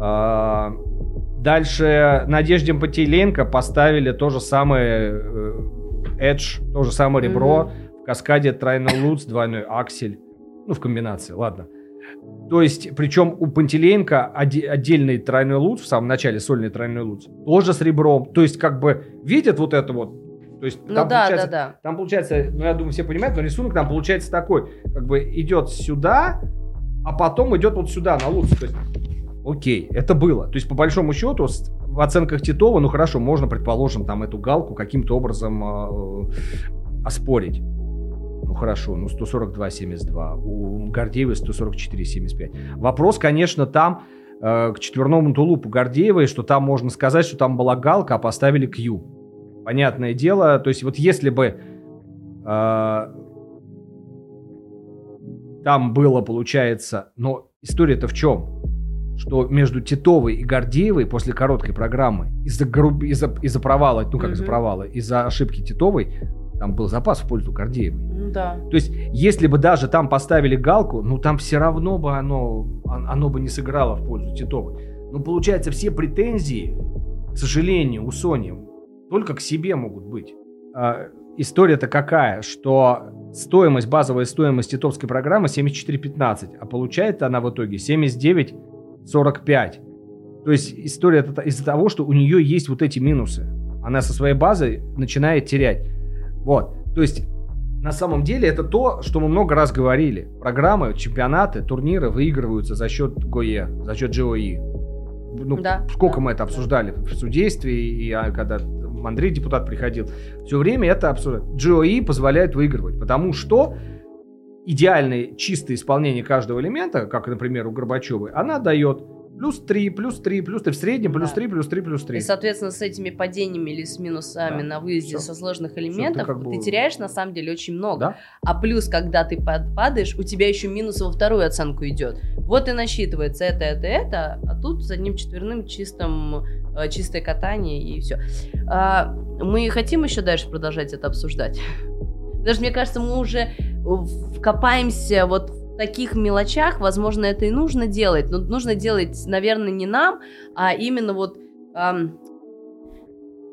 S1: А, дальше Надежде Потеленко поставили то же самое э, Edge, то же самое ребро, в каскаде тройной луц, двойной аксель. Ну, в комбинации, ладно. То есть, причем у Пантелеенко отдельный тройной луц, в самом начале сольный тройной луц, тоже с ребром. То есть, как бы, видят вот это вот. То есть,
S2: Ну
S1: там
S2: да,
S1: получается,
S2: да, да.
S1: там получается, ну я думаю, все понимают, но рисунок там получается такой, как бы идет сюда, а потом идет вот сюда, на луц. То есть, окей, это было. То есть, по большому счету, в оценках Титова, ну хорошо, можно, предположим, там эту галку каким-то образом э, оспорить. Ну хорошо, ну 142,72. У Гордеевой 144,75. Вопрос, конечно, там э, к четверному тулупу Гордеевой, что там можно сказать, что там была галка, а поставили Q. Понятное дело, то есть вот если бы э, там было, получается, но история-то в чем? Что между Титовой и Гордеевой после короткой программы из-за груб- из-за из-за провала, ну как из-за
S2: Мгм.
S1: провала, из-за ошибки Титовой, там был запас в пользу Гордеевой.
S2: Да.
S1: То есть, если бы даже там поставили галку, ну там все равно бы оно, он- оно бы не сыграло в пользу Титовой. Ну, получается, все претензии, к сожалению, у Сони только к себе могут быть. А, история-то какая, что стоимость, базовая стоимость титовской программы 74,15, а получает она в итоге 79,45. То есть история из-за того, что у нее есть вот эти минусы. Она со своей базой начинает терять. Вот. То есть на самом деле это то, что мы много раз говорили. Программы, чемпионаты, турниры выигрываются за счет ГОЕ, за счет GOE. Ну,
S2: Да,
S1: сколько
S2: да.
S1: мы это обсуждали в судействе, и а, когда Андрей депутат приходил. Все время это обсуждали. GOE позволяет выигрывать, потому что идеальное чистое исполнение каждого элемента, как, например, у Горбачевой, она дает плюс 3, плюс 3, плюс 3, в среднем плюс
S2: Да.
S1: 3, плюс 3, плюс 3.
S2: И, соответственно, с этими падениями или с минусами
S1: Да.
S2: на выезде
S1: Всё.
S2: со сложных
S1: ты
S2: элементов
S1: как
S2: ты,
S1: бы-
S2: теряешь на самом деле очень много.
S1: Да?
S2: А плюс, когда ты пад- падаешь, у тебя еще минус во вторую оценку идет. Вот и насчитывается это, это, это, а тут с одним четверным чистым, э, чистое катание и все. мы хотим еще дальше продолжать это обсуждать. Даже мне кажется, мы уже в- копаемся вот таких мелочах, возможно, это и нужно делать, но нужно делать, наверное, не нам, а именно вот... ам,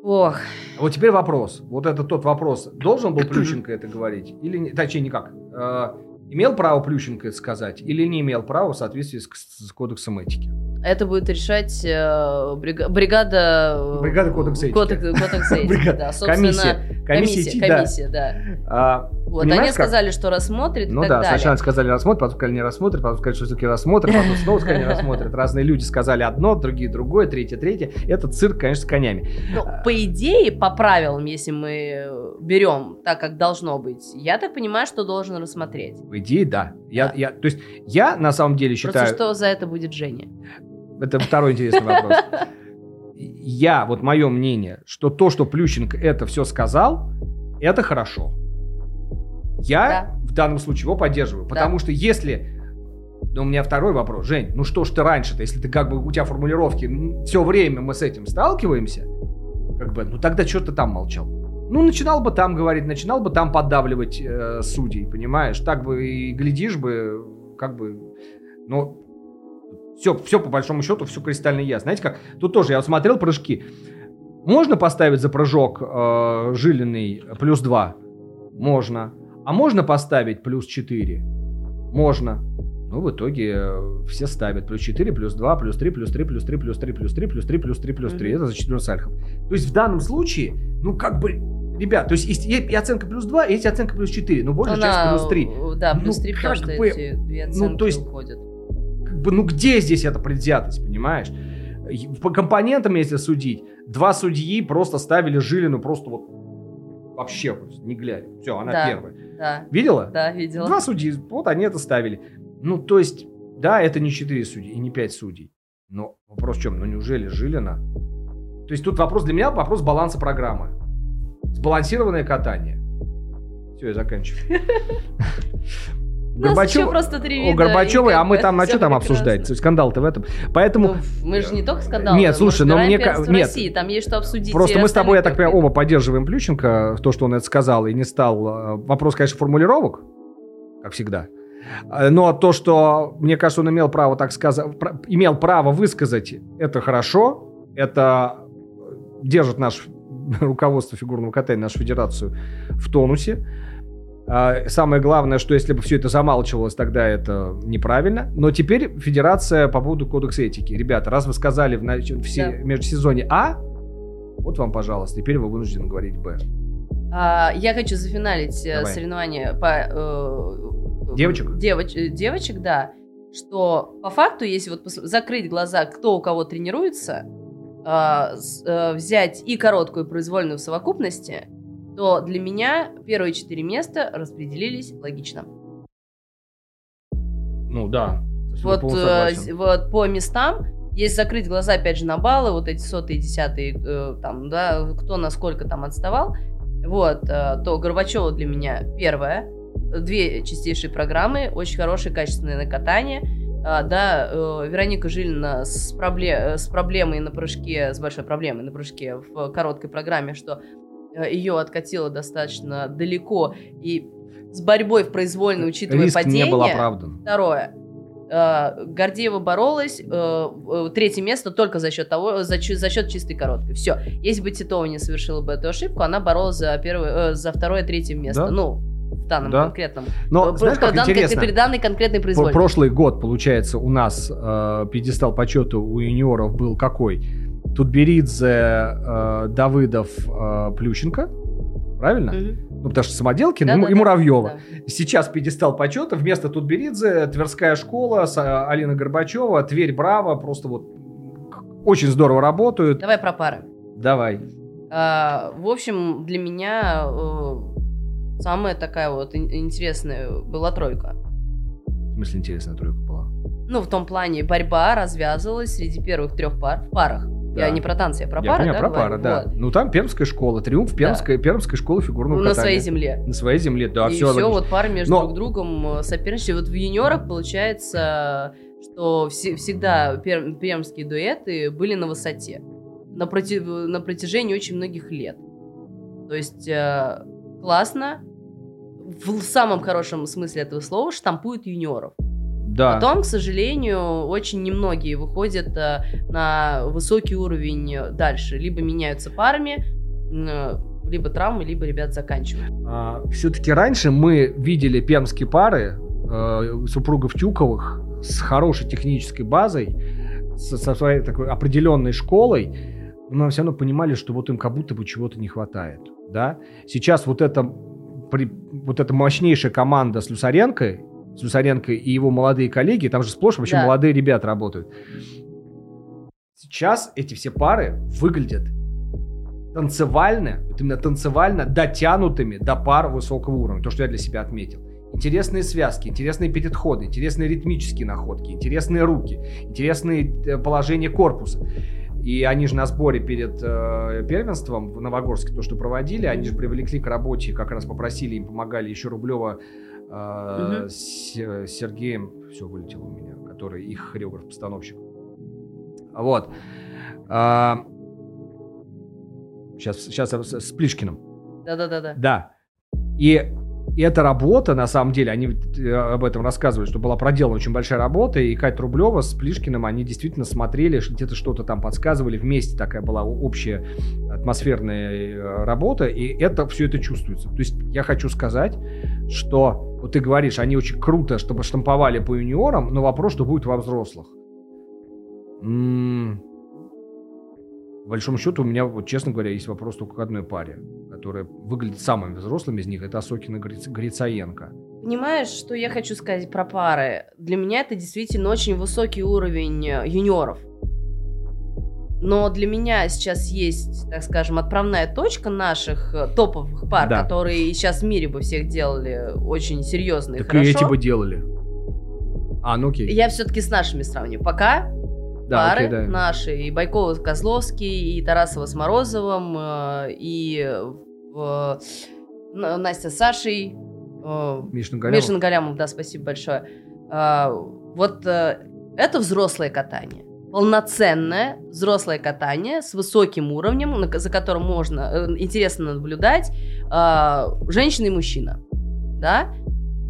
S2: ох,
S1: Вот теперь вопрос. Вот это тот вопрос. Должен был Плющенко это говорить? Или не? Точнее, никак. Э, имел право Плющенко это сказать? Или не имел права в соответствии с, с кодексом этики?
S2: Это будет решать э, брига- бригада... э,
S1: Бригада кодекс этики.
S2: Кодекс, кодекс этики,
S1: Бригада-
S2: да, собственно,
S1: комиссия. Комиссия,
S2: комиссия,
S1: да.
S2: комиссия, да.
S1: А,
S2: Вот, они
S1: как?
S2: сказали, что рассмотрит
S1: ну да,
S2: далее.
S1: сначала сказали рассмотрят, потом сказали не рассмотрят, потом сказали, что все-таки рассмотрят, потом снова сказали не рассмотрят. Разные люди сказали одно, другие другое, третье, третье. Это цирк, конечно, с конями.
S2: Ну, по идее, по правилам, если мы берем так, как должно быть, я так понимаю, что должен рассмотреть.
S1: По идее, да. Я,
S2: Да.
S1: я, то есть я на самом деле считаю...
S2: Просто что за это будет Женя?
S1: Это второй интересный вопрос. Я, вот мое мнение, что то, что Плющенко это все сказал, это хорошо. Я
S2: Да.
S1: в данном случае его поддерживаю. Потому что если... Ну, у меня второй вопрос. Жень, ну что ж ты раньше-то, если ты как бы, у тебя формулировки, все время мы с этим сталкиваемся, как бы, ну тогда что ты там молчал? Ну, начинал бы там говорить, начинал бы там поддавливать э, судей, понимаешь? Так бы и глядишь бы, как бы, ну, все, все по большому счету, все кристально ясно. Знаете как, тут тоже я вот смотрел прыжки. Можно поставить за прыжок э, жилиный плюс 2? Можно. А можно поставить плюс 4? Можно. Ну, в итоге э, все ставят плюс 4, плюс 2, плюс 3, плюс 3, плюс 3, плюс 3, плюс 3, плюс 3, плюс 3, плюс 3. Это за 14 альфов. То есть в данном случае, ну, как бы, ребят, то есть есть и оценка плюс 2, и есть оценка плюс 4, но большая
S2: Она,
S1: часть плюс 3.
S2: Да, плюс
S1: Ну,
S2: 3, потому что эти две оценки
S1: ну, есть-
S2: уходят.
S1: Бы, ну, где здесь эта предвзятость, понимаешь? По компонентам, если судить, два судьи просто ставили Жилину просто вот вообще не глядя. Все, она
S2: Да.
S1: первая.
S2: Да,
S1: Видела?
S2: да, видела.
S1: Два судьи, вот они это ставили. Ну, то есть, да, это не четыре судьи и не пять судей. Но вопрос в чем? Ну, неужели Жилина? То есть тут вопрос для меня, вопрос баланса программы. Сбалансированное катание. Все, я заканчиваю. Горбачев-
S2: просто три
S1: О
S2: вида,
S1: Горбачевой,
S2: и
S1: а мы там, а
S2: всё
S1: что там обсуждать? Скандал-то в этом. Поэтому
S2: Ну, мы же не только скандал.
S1: Нет, слушай, но мне ка- нет.
S2: России, там есть что обсудить.
S1: Просто мы с тобой, я так понимаю, оба поддерживаем Плющенко, то, что он это сказал, и не стал. э, Вопрос, конечно, формулировок, как всегда. Э, Но то, что, мне кажется, он имел право так сказать, имел право высказать, это хорошо, это держит наше руководство фигурного катания, нашу федерацию в тонусе. А, Самое главное, что если бы все это замалчивалось, тогда это неправильно. Но теперь федерация по поводу кодекса этики. Ребята, раз вы сказали в, нач- в се-
S2: Да.
S1: межсезонье А, вот вам, пожалуйста, теперь вы вынуждены говорить Б.
S2: А, я хочу зафиналить э,
S1: Давай.
S2: соревнования по... э,
S1: Девочек?
S2: девоч- э, девочек, да. Что по факту, если вот пос- закрыть глаза, кто у кого тренируется, с- э, взять и короткую и произвольную в совокупности, то для меня первые четыре места распределились логично.
S1: Ну да.
S2: Вот, э, вот по местам, если закрыть глаза, опять же, на баллы, вот эти сотые, десятые, э, там, да, кто насколько там отставал, вот, э, то Горбачева для меня первая, две чистейшие программы, очень хорошее, качественное накатание, А, да, э, Вероника Жилина с, пробле- с проблемой на прыжке, с большой проблемой на прыжке в короткой программе, что ее откатило достаточно далеко и с борьбой в произвольной, учитывая
S1: Риск
S2: падение.
S1: не был оправдан.
S2: Второе. Э, Гордеева боролась. э, э, Третье место только за счет того, за, за счет чистой короткой. Все. Если бы Титова не совершила бы эту ошибку, она боролась за первое, э, за второе, третье место.
S1: Да.
S2: Ну, в данном
S1: Да.
S2: конкретном.
S1: Но
S2: э,
S1: знаешь, как
S2: данной-
S1: интересно?
S2: Перед данной конкретной произвольной.
S1: Прошлый год, получается, у нас э, пьедестал почета у юниоров был какой? Тутберидзе, э, Давыдов, э, Плющенко. Правильно?
S2: Мгм.
S1: Ну, потому что самоделки,
S2: Да,
S1: ну,
S2: да,
S1: и
S2: да,
S1: Муравьева.
S2: да.
S1: Сейчас пьедестал почета вместо Тутберидзе, Тверская школа, с, э, Алина Горбачева, Тверь, Браво. Просто вот очень здорово работают.
S2: Давай про пары.
S1: Давай.
S2: А, в общем, для меня э, самая такая вот ин- интересная была тройка.
S1: В смысле, интересная тройка была.
S2: Ну, в том плане, борьба развязывалась среди первых трех пар в парах.
S1: Да.
S2: Я не про танцы, я про
S1: Я
S2: пары,
S1: понимаю,
S2: да,
S1: про пары, да.
S2: Вот.
S1: Ну, там Пермская школа, триумф Пермской, Пермской школы фигурного
S2: На
S1: катания.
S2: своей земле.
S1: На своей земле, да,
S2: и
S1: все,
S2: все, вот пары между
S1: Но-
S2: друг другом э, соперничали. Вот в юниорах получается, что все- всегда пер- пермские дуэты были на высоте. На, проти- на протяжении очень многих лет. То есть э, классно, в самом хорошем смысле этого слова, штампуют юниоров.
S1: Да.
S2: Потом, к сожалению, очень немногие выходят э, на высокий уровень э, дальше. Либо меняются парами, э, либо травмы, либо ребят заканчивают.
S1: все-таки А, раньше мы видели пермские пары э, супругов Тюковых с хорошей технической базой, со, со своей такой определенной школой, но все равно понимали, что вот им как будто бы чего-то не хватает. Да? Сейчас вот эта, при- вот эта мощнейшая команда с Люсаренко, с Люсаренко и его молодые коллеги, там же сплошь вообще
S2: Да.
S1: молодые ребята работают. Сейчас эти все пары выглядят танцевально, вот именно танцевально дотянутыми до пар высокого уровня. То, что я для себя отметил. Интересные связки, интересные передходы, интересные ритмические находки, интересные руки, интересные э, положения корпуса. И они же на сборе перед э, первенством в Новогорске, то, что проводили, они же привлекли к работе, как раз попросили, им помогали еще Рублева
S2: Мгм.
S1: с, Сергеем, все вылетело у меня, который их хореограф-постановщик. Вот. А, сейчас, сейчас с, Плишкиным.
S2: Да-да-да-да.
S1: Да. И И эта работа, на самом деле, они э, об этом рассказывали, что была проделана очень большая работа, и Катя Рублева с Плишкиным, они действительно смотрели, где-то что-то там подсказывали, вместе такая была общая атмосферная э, работа, и это все это чувствуется. То есть я хочу сказать, что вот ты говоришь, они очень круто, чтобы штамповали по юниорам, но вопрос, что будет во взрослых. М-м- в большом счету у меня, вот, честно говоря, есть вопрос только к одной паре, которая выглядит самыми взрослыми из них. Это Осокина Гриц... Грицаенко.
S2: Понимаешь, что я хочу сказать про пары? Для меня это действительно очень высокий уровень э, юниоров. Но для меня сейчас есть, так скажем, отправная точка наших э, топовых пар, да. которые сейчас в мире бы всех делали очень серьезно и
S1: так
S2: хорошо.
S1: и эти бы делали. А, ну окей.
S2: Я все-таки с нашими сравниваю. Пока да, пары окей, да. наши, и Байкова Козловский, и Тарасова с Морозовым, э, и э, Настя с Сашей.
S1: Э, Мишин Галямов.
S2: Мишин Галямов, да, спасибо большое. Э, вот это взрослое катание. Полноценное взрослое катание с высоким уровнем, за которым можно э, интересно наблюдать э, женщина и мужчина. Да?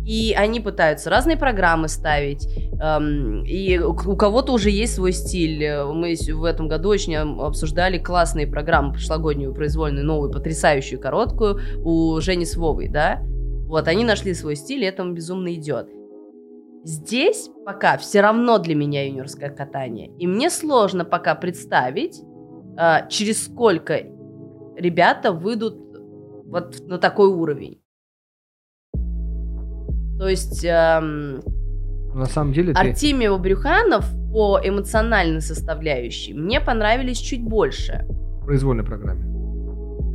S2: И они пытаются разные программы ставить. Эм, и у кого-то уже есть свой стиль. Мы в этом году очень обсуждали классные программы, прошлогоднюю, произвольную, новую, потрясающую, короткую у Жени с да? Вот, они нашли свой стиль, и этому безумно идет. Здесь пока все равно для меня юниорское катание. И мне сложно пока представить, э, через сколько ребята выйдут вот на такой уровень. То есть... Эм,
S1: на самом деле
S2: ты... Артемьев Брюханов по эмоциональной составляющей мне понравились чуть больше.
S1: В произвольной программе.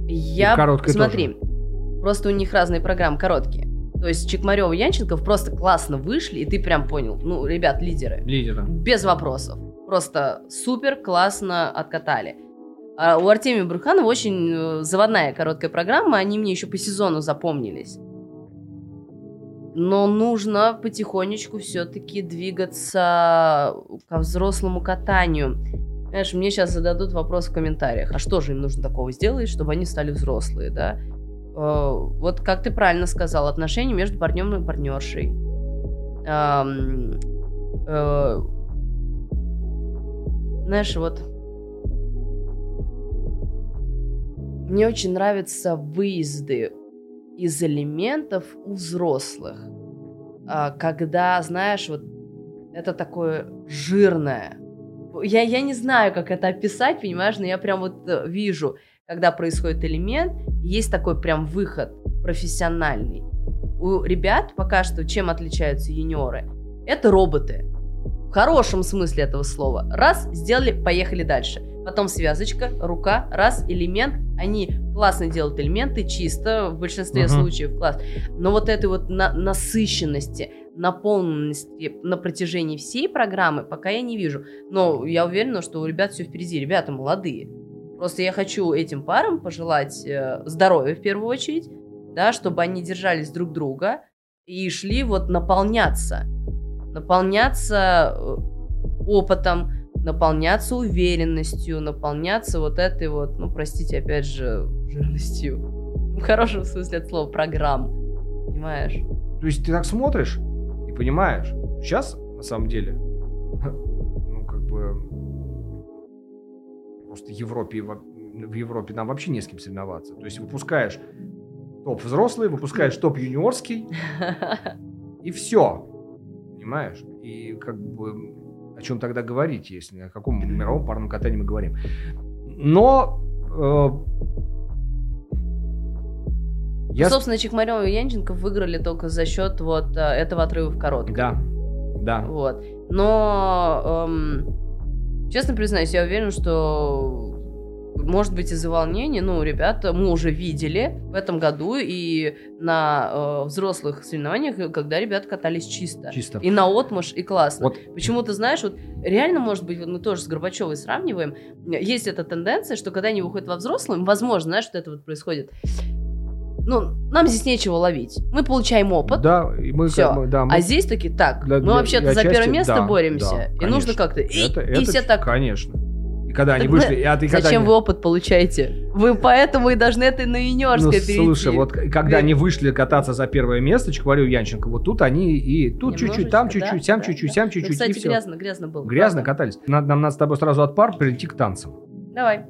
S2: Я... И Смотри, тоже. просто у них разные программы короткие. То есть Чекмарев и Янченков просто классно вышли, и ты прям понял, ну, ребят, лидеры.
S1: Лидеры.
S2: Без вопросов. Просто супер классно откатали. А у Артемия Брюханова очень э, заводная короткая программа, они мне еще по сезону запомнились. Но нужно потихонечку все-таки двигаться ко взрослому катанию. Знаешь, мне сейчас зададут вопрос в комментариях, а что же им нужно такого сделать, чтобы они стали взрослые, да? Э, вот как ты правильно сказал, отношения между партнером и партнершей. Э, знаешь, вот мне очень нравятся выезды из элементов у взрослых. А, когда, знаешь, вот это такое жирное. Я, я не знаю, как это описать, понимаешь, но я прям вот э, вижу, когда происходит элемент, есть такой прям выход профессиональный. У ребят пока что чем отличаются юниоры? Это роботы. В хорошем смысле этого слова. Раз, сделали, поехали дальше. Потом связочка, рука, раз, элемент. Они классно делают элементы, чисто, в большинстве uh-huh. случаев класс. Но вот этой вот на- насыщенности, наполненности на протяжении всей программы пока я не вижу. Но я уверена, что у ребят все впереди. Ребята молодые. Просто я хочу этим парам пожелать э, здоровья в первую очередь, да, чтобы они держались друг друга и шли вот наполняться. Наполняться э, опытом, наполняться уверенностью, наполняться вот этой вот, ну, простите, опять же, жирностью. В хорошем смысле от слова программ. Понимаешь?
S1: То есть ты так смотришь и понимаешь, сейчас, на самом деле, ну, как бы, просто Европе, в Европе нам вообще не с кем соревноваться. То есть выпускаешь топ взрослый, выпускаешь топ юниорский, и все. Понимаешь? И как бы о чем тогда говорить, если о каком мировом парном катании мы говорим. Но э,
S2: я... Собственно, Чекмарев и Янченко выиграли только за счет вот э, этого отрыва в коротком.
S1: Да, да.
S2: Вот. Но, эм, честно признаюсь, я уверен, что может быть, из-за волнения, ну, ребята, мы уже видели в этом году и на э, взрослых соревнованиях, когда ребята катались чисто.
S1: Чисто.
S2: И на отмаш, и классно. Вот. Почему ты знаешь, вот реально, может быть, вот мы тоже с Горбачевой сравниваем, есть эта тенденция, что когда они выходят во взрослым, возможно, знаешь, что это вот происходит, ну, нам здесь нечего ловить. Мы получаем опыт.
S1: Да, и мы,
S2: все.
S1: Мы, да,
S2: мы... А здесь таки так. Для, мы вообще-то за первое место да, боремся. Да, и нужно как-то. И, это, и это, все так.
S1: Конечно. И когда они
S2: Так
S1: вышли...
S2: вы-
S1: и- а ты когда
S2: Зачем
S1: они-
S2: вы опыт получаете? Вы поэтому и должны это на
S1: Ну,
S2: юниорское перейти.
S1: слушай, вот когда
S2: Вы-
S1: они вышли кататься за первое место, говорю Янченко, вот тут они и тут чуть-чуть, там чуть-чуть, сям чуть-чуть, сям
S2: Ну,
S1: чуть-чуть,
S2: Кстати,
S1: и все.
S2: грязно, грязно было.
S1: Грязно катались. Нам надо с тобой сразу от пар перейти к танцам.
S2: Давай.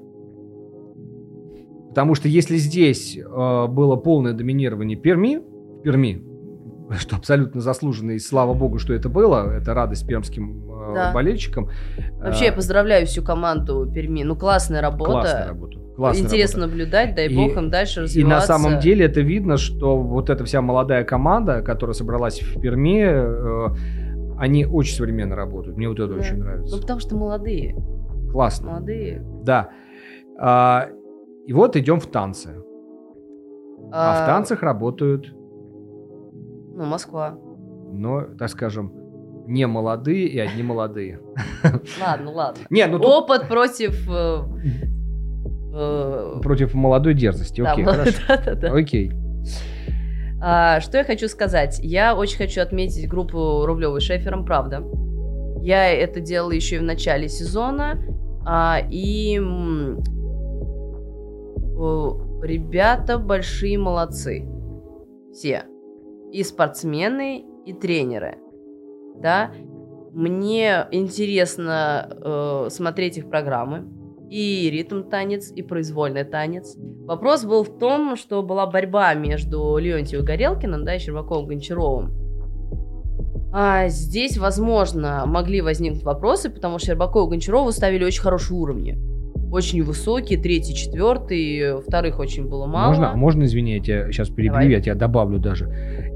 S1: Потому что если здесь э, было полное доминирование Перми, Перми, что абсолютно заслуженно, и слава богу, что это было, это радость пермским э,
S2: Да.
S1: болельщикам.
S2: Вообще, я
S1: Э,
S2: поздравляю всю команду Перми. Ну, классная работа.
S1: Классная работа. Классная
S2: Интересно
S1: работа.
S2: наблюдать, дай
S1: И-
S2: бог им дальше
S1: И
S2: развиваться.
S1: на самом деле это видно, что вот эта вся молодая команда, которая собралась в Перми, э, они очень современно работают. Мне вот это
S2: Да.
S1: очень
S2: Ну,
S1: нравится.
S2: потому что молодые.
S1: Классно.
S2: Молодые.
S1: Да. А, и вот идем в танцы. А, в танцах работают,
S2: Ну, Москва.
S1: но, так скажем, не молодые и одни молодые.
S2: Ладно, ладно.
S1: Не, ну тут
S2: Опыт против... э, э,
S1: против молодой дерзости. Окей, хорошо. Окей.
S2: А, что я хочу сказать? Я очень хочу отметить группу Рублевой Шефером, правда. Я это делала еще и в начале сезона. а, и ребята большие молодцы. Все. И спортсмены, и тренеры. Да? Мне интересно э, смотреть их программы. И ритм танец, и произвольный танец. Вопрос был в том, что была борьба между Леонтьевым Горелкиным, да, и Щербаковым Гончаровым. А здесь, возможно, могли возникнуть вопросы, потому что Щербакову и Гончарову ставили очень хорошие уровни. Очень высокие, третий, четвертый, вторых очень было мало.
S1: Можно, можно, извини, я тебя сейчас перебью,
S2: Давай.
S1: я тебя добавлю даже.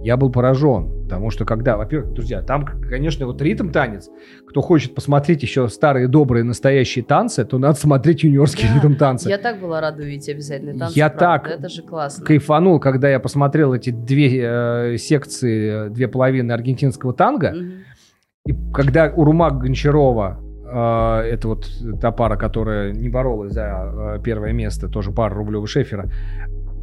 S1: Я был поражен, потому что когда, во-первых, друзья, там, конечно, вот ритм танец. Кто хочет посмотреть еще старые добрые настоящие танцы, то надо смотреть юниорские
S2: Да.
S1: ритм танцы.
S2: Я так была рада увидеть обязательно танцы.
S1: Я
S2: правда,
S1: так
S2: Это же классно.
S1: Кайфанул, когда я посмотрел эти две э, секции, две половины аргентинского танго.
S2: Мгм.
S1: И когда Урумак Гончарова, это вот та пара, которая не боролась за э, первое место, тоже пара Рублева Шефера,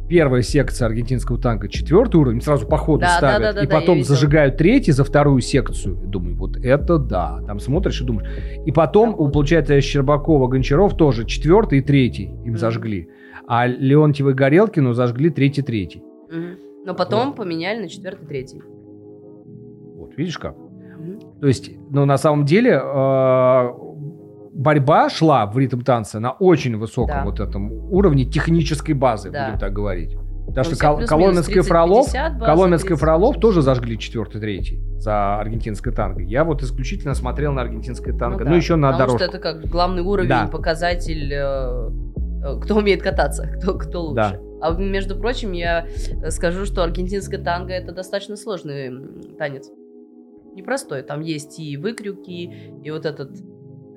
S1: первая секция аргентинского танка, четвертый уровень, сразу по ходу
S2: Да,
S1: ставят,
S2: да, да,
S1: и
S2: да,
S1: потом зажигают третий за вторую секцию. Думаю, вот это да. Там смотришь и думаешь. И потом,
S2: Да,
S1: получается, Щербакова, Гончаров тоже четвертый и третий им
S2: Мгм.
S1: зажгли. А Леонтьева и Горелкину зажгли третий-третий.
S2: Мгм. Но потом
S1: Вот.
S2: поменяли на четвертый, третий.
S1: Вот, видишь как?
S2: Мгм.
S1: То есть, ну, на самом деле, э, борьба шла в ритм танца на очень высоком
S2: Да.
S1: вот этом уровне технической базы,
S2: Да.
S1: будем так говорить. Потому
S2: Ну,
S1: что Кол- Коломенский
S2: 30,
S1: Фролов,
S2: 50 база,
S1: Коломенский
S2: 30,
S1: Фролов
S2: 80.
S1: тоже зажгли четвертый, третий за аргентинское танго. Я вот исключительно смотрел на аргентинское танго. Ну,
S2: да,
S1: еще на
S2: потому
S1: дорожку.
S2: что это как главный уровень,
S1: Да.
S2: показатель, э, э, кто умеет кататься, кто, кто лучше.
S1: Да.
S2: А между прочим, я скажу, что аргентинское танго это достаточно сложный танец. Непростой. Там есть и выкрюки, и вот этот,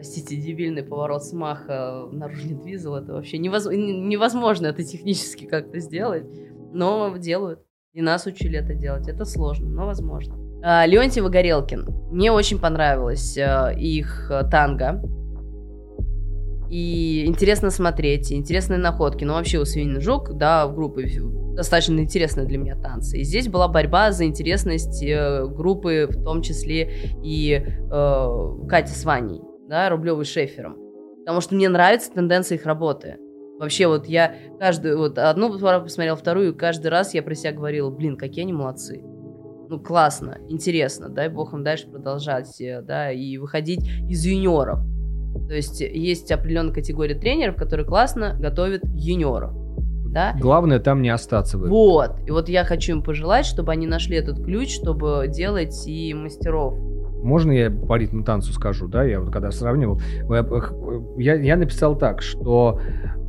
S2: простите, дебильный поворот смаха в наружный двизел. Это вообще невоз- невозможно это технически как-то сделать. Но делают. И нас учили это делать. Это сложно, но возможно. А, Леонтьев и Горелкин. Мне очень понравилось э, их танго. И интересно смотреть, интересные находки. Ну, вообще, у Свинин Жук, да, в группе достаточно интересные для меня танцы. И здесь была борьба за интересность э, группы, в том числе и э, Кати с Ваней, да, Рублевой Шефером. Потому что мне нравится тенденция их работы. Вообще, вот я каждую, вот одну посмотрел, вторую, и каждый раз я про себя говорила, блин, какие они молодцы. Ну, классно, интересно, дай бог им дальше продолжать, э, да, и выходить из юниоров. То есть есть определенная категория тренеров, которые классно готовят юниоров, да.
S1: Главное там не остаться. в этом.
S2: Вот, и вот я хочу им пожелать, чтобы они нашли этот ключ, чтобы делать и мастеров.
S1: Можно я по ритму танцу скажу, да? Я вот когда сравнивал, я, я написал так, что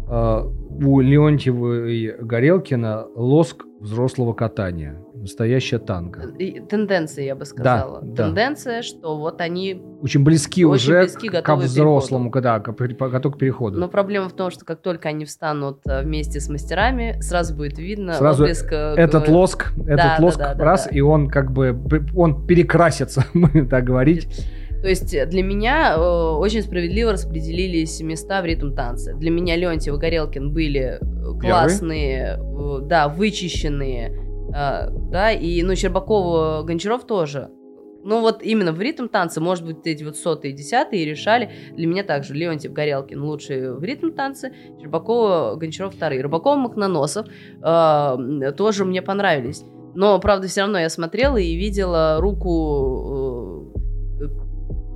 S1: э, у Леонтьева и Горелкина лоск взрослого катания. Настоящая танго.
S2: Тенденция, я бы сказала.
S1: да.
S2: Тенденция, что вот они...
S1: Очень близки
S2: Очень
S1: уже
S2: близки,
S1: к, к
S2: готовы к
S1: взрослому, да, к, при- готовы к переходу.
S2: Но проблема в том, что как только они встанут э, вместе с мастерами, сразу будет видно
S1: Сразу
S2: отблеск, э,
S1: этот лоск, этот
S2: да,
S1: лоск
S2: да, да,
S1: раз,
S2: да.
S1: и он как бы, он перекрасится, будем так говорить.
S2: То есть для меня э, очень справедливо распределились места в ритм танце. Для меня Леонтьев и Горелкин были э, классные, э, да, вычищенные, э, да, и, ну, Щербакова, Гончаров тоже. Ну вот именно в ритм танце, может быть, эти вот сотые и десятые решали. Для меня также Леонтьев, Горелкин лучшие в ритм танце, Щербакова, Гончаров вторые. Рыбаков, Макноносов э, тоже мне понравились. Но, правда, все равно я смотрела и видела руку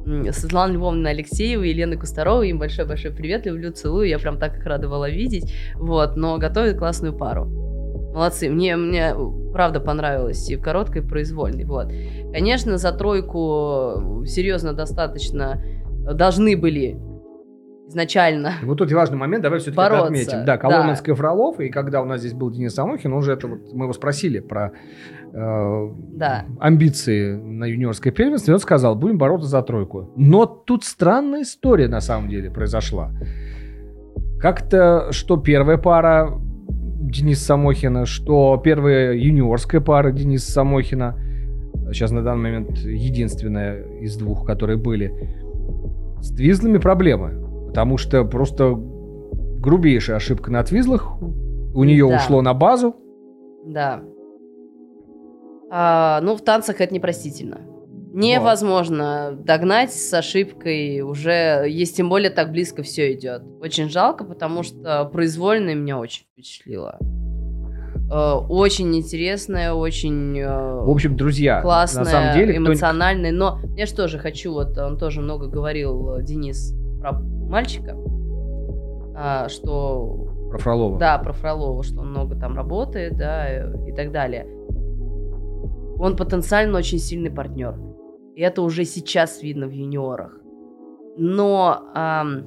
S2: э, Светланы Львовны Алексеевой и Елены Кустаровой. Им большой-большой привет, люблю, целую. Я прям так их рада была видеть. Вот, но готовят классную пару. Молодцы. Мне, мне правда понравилось и в короткой, и в произвольной. Вот. Конечно, за тройку серьезно достаточно должны были изначально.
S1: Вот тут важный момент, давай все-таки
S2: Бороться,
S1: отметим. Да, Коломенская да. Фролов, и когда у нас здесь был Денис Самохин, уже это вот, мы его спросили про э,
S2: да.
S1: амбиции на юниорской первенстве, он сказал, будем бороться за тройку. Но тут странная история на самом деле произошла. Как-то, что первая пара Дениса Самохина, что первая юниорская пара Дениса Самохина, сейчас на данный момент единственная из двух, которые были, с твизлами проблемы. Потому что просто грубейшая ошибка на твизлах. У нее да. ушло на базу.
S2: Да. А, ну, в танцах это непростительно. Невозможно вот. догнать с ошибкой уже, есть тем более так близко все идет. Очень жалко, потому что произвольное меня очень впечатлило. Э, очень интересная, очень э,
S1: в общем, друзья,
S2: классная,
S1: на самом деле,
S2: эмоциональная. Но я же тоже хочу, вот он тоже много говорил, э, Денис, про мальчика, а, что...
S1: Про Фролова.
S2: Да, про Фролова, что он много там работает, да, и так далее. Он потенциально очень сильный партнер. И это уже сейчас видно в юниорах. Но эм,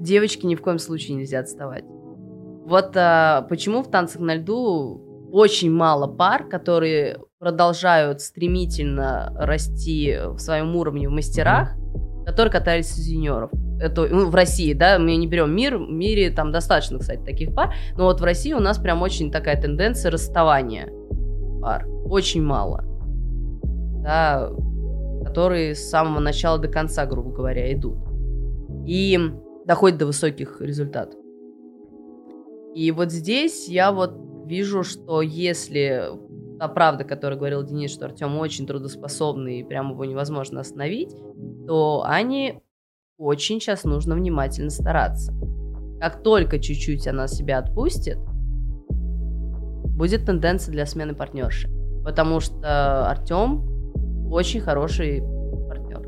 S2: девочки ни в коем случае нельзя отставать. Вот э, почему в танцах на льду очень мало пар, которые продолжают стремительно расти в своем уровне в мастерах, которые катались из юниоров. Это ну, в России, да, мы не берем мир, в мире там достаточно, кстати, таких пар, но вот в России у нас прям очень такая тенденция расставания пар, очень мало да, которые с самого начала до конца, грубо говоря, идут. И доходят до высоких результатов. И вот здесь я вот вижу, что если та правда, которую говорил Денис, что Артем очень трудоспособный и прям его невозможно остановить, то Ане очень сейчас нужно внимательно стараться. Как только чуть-чуть она себя отпустит, будет тенденция для смены партнерши. Потому что Артем очень хороший партнер.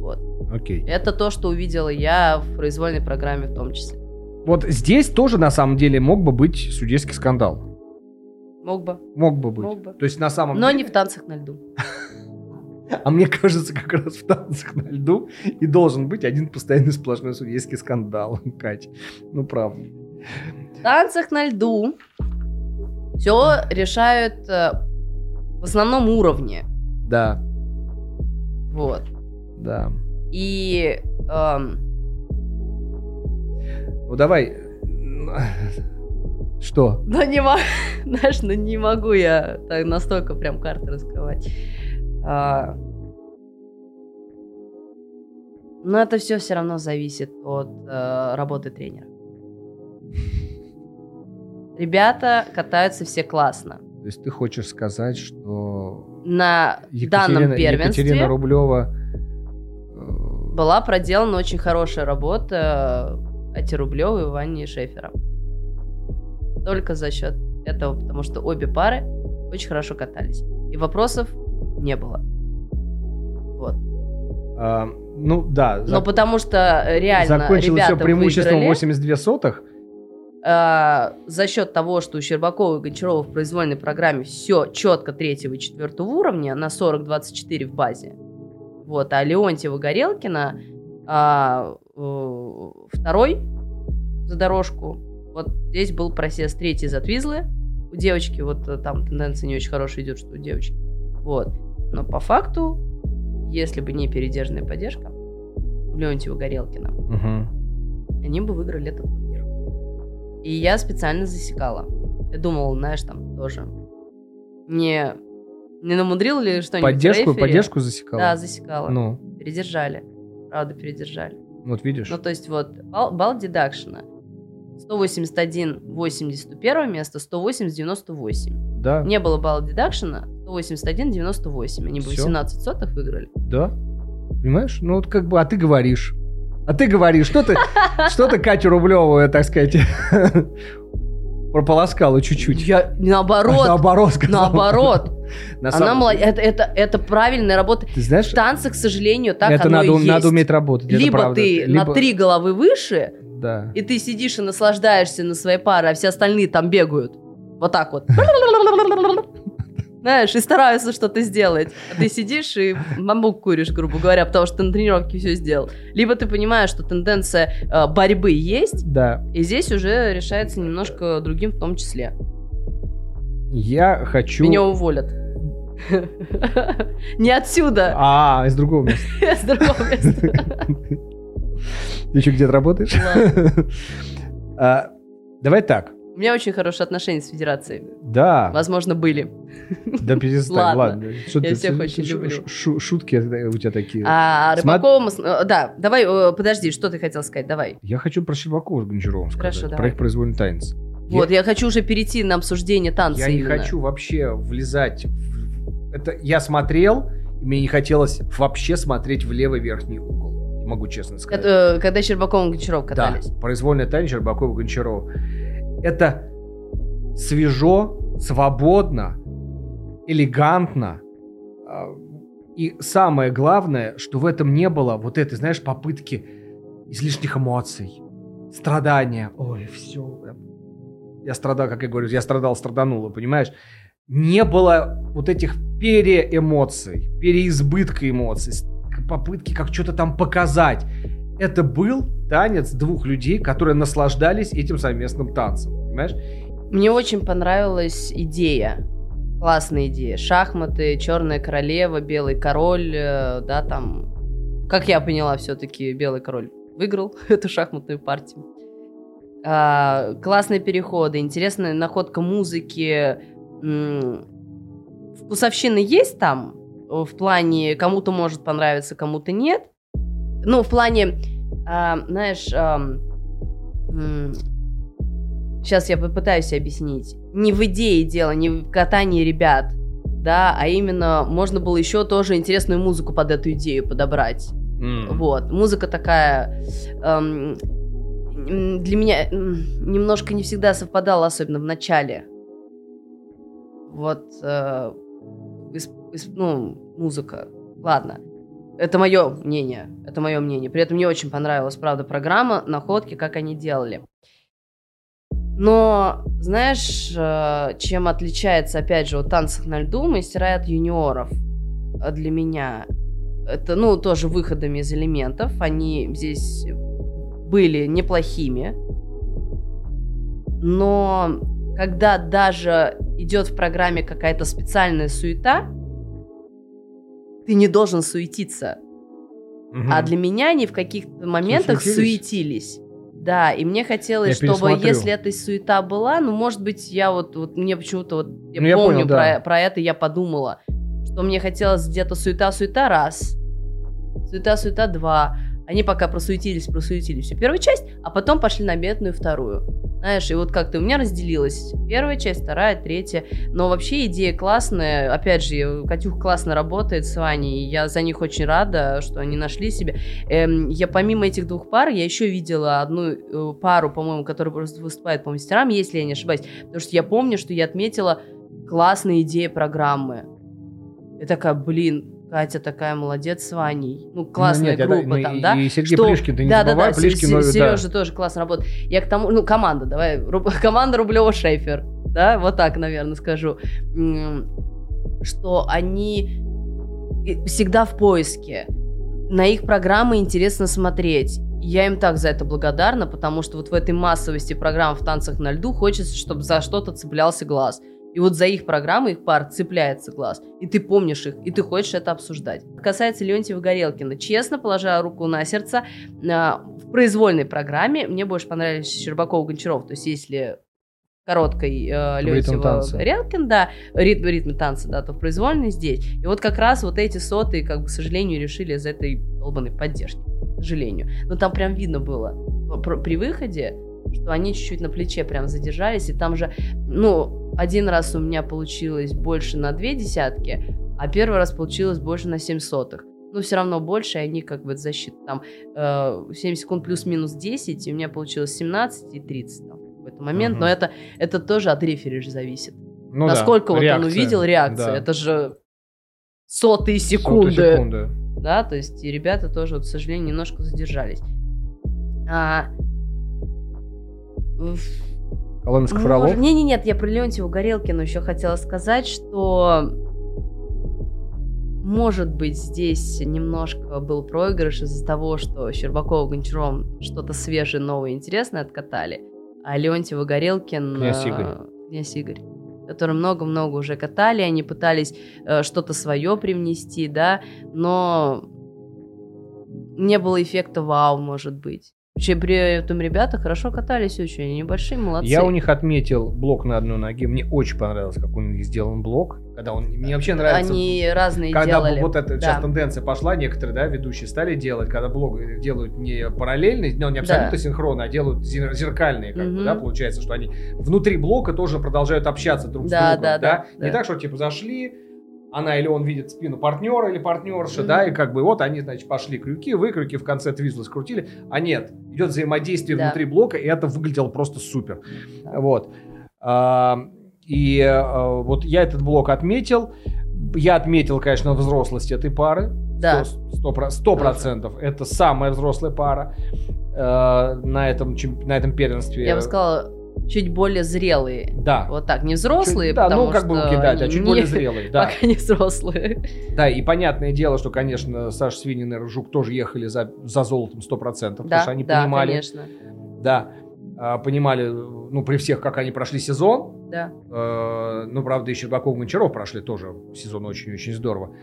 S2: Вот.
S1: Окей.
S2: Это то, что увидела я в произвольной программе в том числе.
S1: Вот здесь тоже на самом деле мог бы быть судейский скандал.
S2: Мог бы.
S1: Мог бы быть.
S2: Мог бы.
S1: То есть на самом
S2: Но
S1: деле...
S2: не в танцах на льду.
S1: А мне кажется, как раз в танцах на льду и должен быть один постоянный сплошной судейский скандал, Кать. Ну, правда.
S2: В танцах на льду все решают э, в основном уровне.
S1: Да.
S2: Вот.
S1: Да.
S2: И... Эм...
S1: Ну давай. Что?
S2: Ну не могу, знаешь, ну не могу я так настолько прям карты раскрывать. А... Но это все все равно зависит от э, работы тренера. Ребята катаются все классно.
S1: То есть ты хочешь сказать, что
S2: на Екатерина, данном первенстве
S1: Екатерина Рублева
S2: э, была проделана очень хорошая работа Ати Рублевой и Вани Шефера. Только за счет этого, потому что обе пары очень хорошо катались. И вопросов не было. Вот.
S1: А, ну да.
S2: Но потому что реально
S1: закончилось
S2: ребята
S1: все преимуществом
S2: выиграли,
S1: 82 сотых.
S2: Э, за счет того, что у Щербакова и Гончарова в произвольной программе все четко третьего и четвертого уровня на 40-24 в базе. Вот, а Леонтьева Горелкина а, э, второй за дорожку. Вот здесь был просес третий за Твизлы. У девочки вот э, там тенденция не очень хорошая идет, что у девочки. Вот. Но по факту, если бы не передержанная поддержка Леонтьева Горелкина,
S1: угу.
S2: они бы выиграли этот и я специально засекала. Я думала, знаешь, там тоже. Не, не намудрил ли что-нибудь
S1: Поддержку, поддержку засекала?
S2: Да, засекала.
S1: Ну.
S2: Передержали. Правда, передержали.
S1: Вот видишь.
S2: Ну, то есть вот бал, бал дедакшена. 181, 81 место, 180, 98.
S1: Да.
S2: Не было балла дедакшена, 181-98. Они бы
S1: Всё.
S2: 18 сотых выиграли.
S1: Да. Понимаешь? Ну, вот как бы, а ты говоришь. А ты говоришь, что ты, что ты Катю Рублеву, так сказать, прополоскала чуть-чуть.
S2: Я наоборот,
S1: Наоборот сказал.
S2: наоборот.
S1: На
S2: Она молодец. Это, это, это правильная работа.
S1: Ты знаешь,
S2: В танце, к сожалению, так
S1: это
S2: оно
S1: надо,
S2: и есть.
S1: надо уметь работать.
S2: Либо ты
S1: Либо-
S2: на три головы выше,
S1: Да.
S2: и ты сидишь и наслаждаешься на своей паре, а все остальные там бегают. Вот так вот. Знаешь, и стараются что-то сделать. А ты сидишь и бамбук куришь, грубо говоря, потому что ты на тренировке все сделал. Либо ты понимаешь, что тенденция э, борьбы есть,
S1: Да.
S2: и здесь уже решается немножко другим в том числе.
S1: Я хочу...
S2: Меня уволят. Не отсюда,
S1: А, из другого места.
S2: с другого места.
S1: Ты еще где-то работаешь? А, Давай так.
S2: У меня очень хорошие отношения с Федерацией.
S1: Да.
S2: Возможно, были.
S1: Да перестань,
S2: Ладно.
S1: ладно. Что
S2: Я
S1: ты-
S2: всех
S1: шу-
S2: очень
S1: шу-
S2: люблю.
S1: шу- Шутки у тебя такие.
S2: А Рыбакова... мы с- э, Да, давай, э, подожди, что ты хотел сказать? Давай.
S1: Я хочу про Щербакова с Гончаровым сказать.
S2: Хорошо,
S1: Про
S2: давай.
S1: их произвольный танец.
S2: Вот, я хочу уже перейти на обсуждение танца
S1: Я не
S2: именно.
S1: хочу вообще влезать в... Это я смотрел, и мне не хотелось вообще смотреть в левый верхний угол. Могу честно сказать.
S2: Это, когда Щербаков и Гончаров катались.
S1: Да, произвольный танец Щербакова Гончарова. Это свежо, свободно, элегантно. а, И самое главное, что в этом не было вот этой, знаешь, попытки излишних эмоций, страдания. Ой, все. Я страдал, как я говорю, я страдал, страданула, понимаешь? Не было вот этих переэмоций, переизбытка эмоций, попытки как что-то там показать. Это был танец двух людей, которые наслаждались этим совместным танцем, понимаешь?
S2: Мне очень понравилась идея. Классная идея. Шахматы, Черная королева, Белый король, э, да, там. Как я поняла, все-таки Белый король выиграл эту шахматную партию. А, классные переходы, интересная находка музыки. М, Вкусовщина есть там, э, в плане кому-то может понравиться, кому-то нет. Ну, в плане, а, знаешь, сейчас я попытаюсь объяснить. Не в идее дело, не в катании ребят, да, а именно можно было еще тоже интересную музыку под эту идею подобрать. Вот, музыка такая эм, для меня немножко не всегда совпадала, особенно в начале. Вот, э, ис- ис- ну, музыка. Ладно, это мое мнение, это мое мнение. При этом мне очень понравилась, правда, программа, находки, как они делали. Но, знаешь, э, чем отличается, опять же, от танцев на льду мастера от юниоров э, для меня? Это, ну, тоже выходами из элементов. Они здесь были неплохими. Но когда даже идет в программе какая-то специальная суета, ты не должен суетиться.
S1: Мгм.
S2: А для меня они в каких-то моментах
S1: суетились?
S2: суетились. Да, и мне хотелось,
S1: Я
S2: чтобы, если эта суета была, ну, может быть, я вот, вот мне почему-то вот, я
S1: Ну, я
S2: помню
S1: понял, да.
S2: про, про это, я подумала, что мне хотелось где-то суета-суета раз, суета-суета два. Они пока просуетились, просуетились всю первую часть, а потом пошли на бедную вторую. Знаешь, и вот как-то у меня разделилась первая часть, вторая, третья. Но вообще идея классная. Опять же, Катюх классно работает с Ваней. и Я за них очень рада, что они нашли себя. Эм, я помимо этих двух пар, я еще видела одну э, пару, по-моему, которая просто выступает по мастерам, если я не ошибаюсь. Потому что я помню, что я отметила классная идея программы. Я такая, блин, Катя такая молодец с Ваней. Ну, классная
S1: Ну, нет,
S2: группа
S1: ну,
S2: там,
S1: и-
S2: да?
S1: И Сергей
S2: Что-
S1: Плишкин, ты не
S2: да,
S1: забывай,
S2: да, да,
S1: Плишкин, ну, да.
S2: Сережа тоже классно работает. Я к тому, ну, команда, давай, Руб- команда Рублева Шейфер, да, вот так, наверное, скажу, что они всегда в поиске. На их программы интересно смотреть. Я им так за это благодарна, потому что вот в этой массовости программ в танцах на льду хочется, чтобы за что-то цеплялся глаз. И вот за их программы, их пар цепляется глаз. И ты помнишь их, и ты хочешь это обсуждать. Касается Леонтьева Горелкина. Честно, положа руку на сердце, а, в произвольной программе мне больше понравились Щербаков Гончаров. То есть, если короткой э, Леонтьева. Горелкин, да, ритм, ритм танца, да, то в произвольной здесь. И вот как раз вот эти сотые, как бы, к сожалению, решили из этой долбанной поддержки. К сожалению. Но там прям видно было пр- при выходе, что они чуть-чуть на плече прям задержались, и там же, ну, один раз у меня получилось больше на две десятки, а первый раз получилось больше на 7 сотых. Но все равно больше, и они как бы защита там э, 7 секунд плюс-минус 10, и у меня получилось 17 и 30 там, в какой-то момент.
S1: Мгм.
S2: Но это, это тоже от рефери же зависит.
S1: Ну да,
S2: Насколько вот он
S1: реакция,
S2: увидел реакцию.
S1: да.
S2: Это же сотые секунды.
S1: секунды.
S2: Да, то есть и ребята тоже, вот, к сожалению, немножко задержались. А,
S1: Коломенских Фролов.
S2: Не, не, нет, я про Леонтьеву Горелкину еще хотела сказать, что может быть здесь немножко был проигрыш из-за того, что Щербакова Гончаром что-то свежее, новое, интересное откатали, а Леонтьева Горелкин...
S1: Князь
S2: э,
S1: Игорь.
S2: Князь Игорь который много-много уже катали, они пытались э, что-то свое привнести, да, но не было эффекта вау, может быть. Вообще, при этом ребята хорошо катались очень, они большие, молодцы.
S1: Я у них отметил блок на одной ноге. Мне очень понравилось, как у них сделан блок. Когда он... Мне вообще нравится...
S2: Они разные
S1: Когда
S2: делали.
S1: вот эта
S2: Да.
S1: сейчас тенденция пошла, некоторые, да, ведущие стали делать, когда блог делают не параллельный, но не абсолютно
S2: Да.
S1: синхронно, а делают зер- зеркальные, как бы,
S2: Мгм.
S1: да, получается, что они внутри блока тоже продолжают общаться друг
S2: Да,
S1: с другом,
S2: да, да,
S1: Не
S2: да.
S1: так, что типа зашли, она или он видит спину партнера или партнерши,
S2: Мгм.
S1: да, и как бы вот они, значит, пошли крюки, вы крюки в конце твизла скрутили, а нет, идет взаимодействие
S2: Да.
S1: внутри блока, и это выглядело просто супер.
S2: Да.
S1: Вот. А, И а, вот я этот блок отметил. Я отметил, конечно, взрослость этой пары.
S2: Да.
S1: Сто- Сто про- сто процентов. Это самая взрослая пара э, на этом, на этом первенстве.
S2: Я бы сказала, чуть более зрелые.
S1: Да.
S2: Вот так, не взрослые,
S1: Чуть- да,
S2: потому
S1: ну как
S2: что
S1: бы кидать, а чуть
S2: не-
S1: более зрелые. Да.
S2: Пока не взрослые.
S1: да, и понятное дело, что, конечно, Саша Свинин и Ржук тоже ехали за, за золотом 100%, потому
S2: Да,
S1: что они
S2: да,
S1: понимали,
S2: конечно.
S1: да, а, понимали, ну, при всех, как они прошли сезон,
S2: Да.
S1: Э, Ну, правда, и Щербаков и Гончаров прошли тоже сезон очень-очень здорово.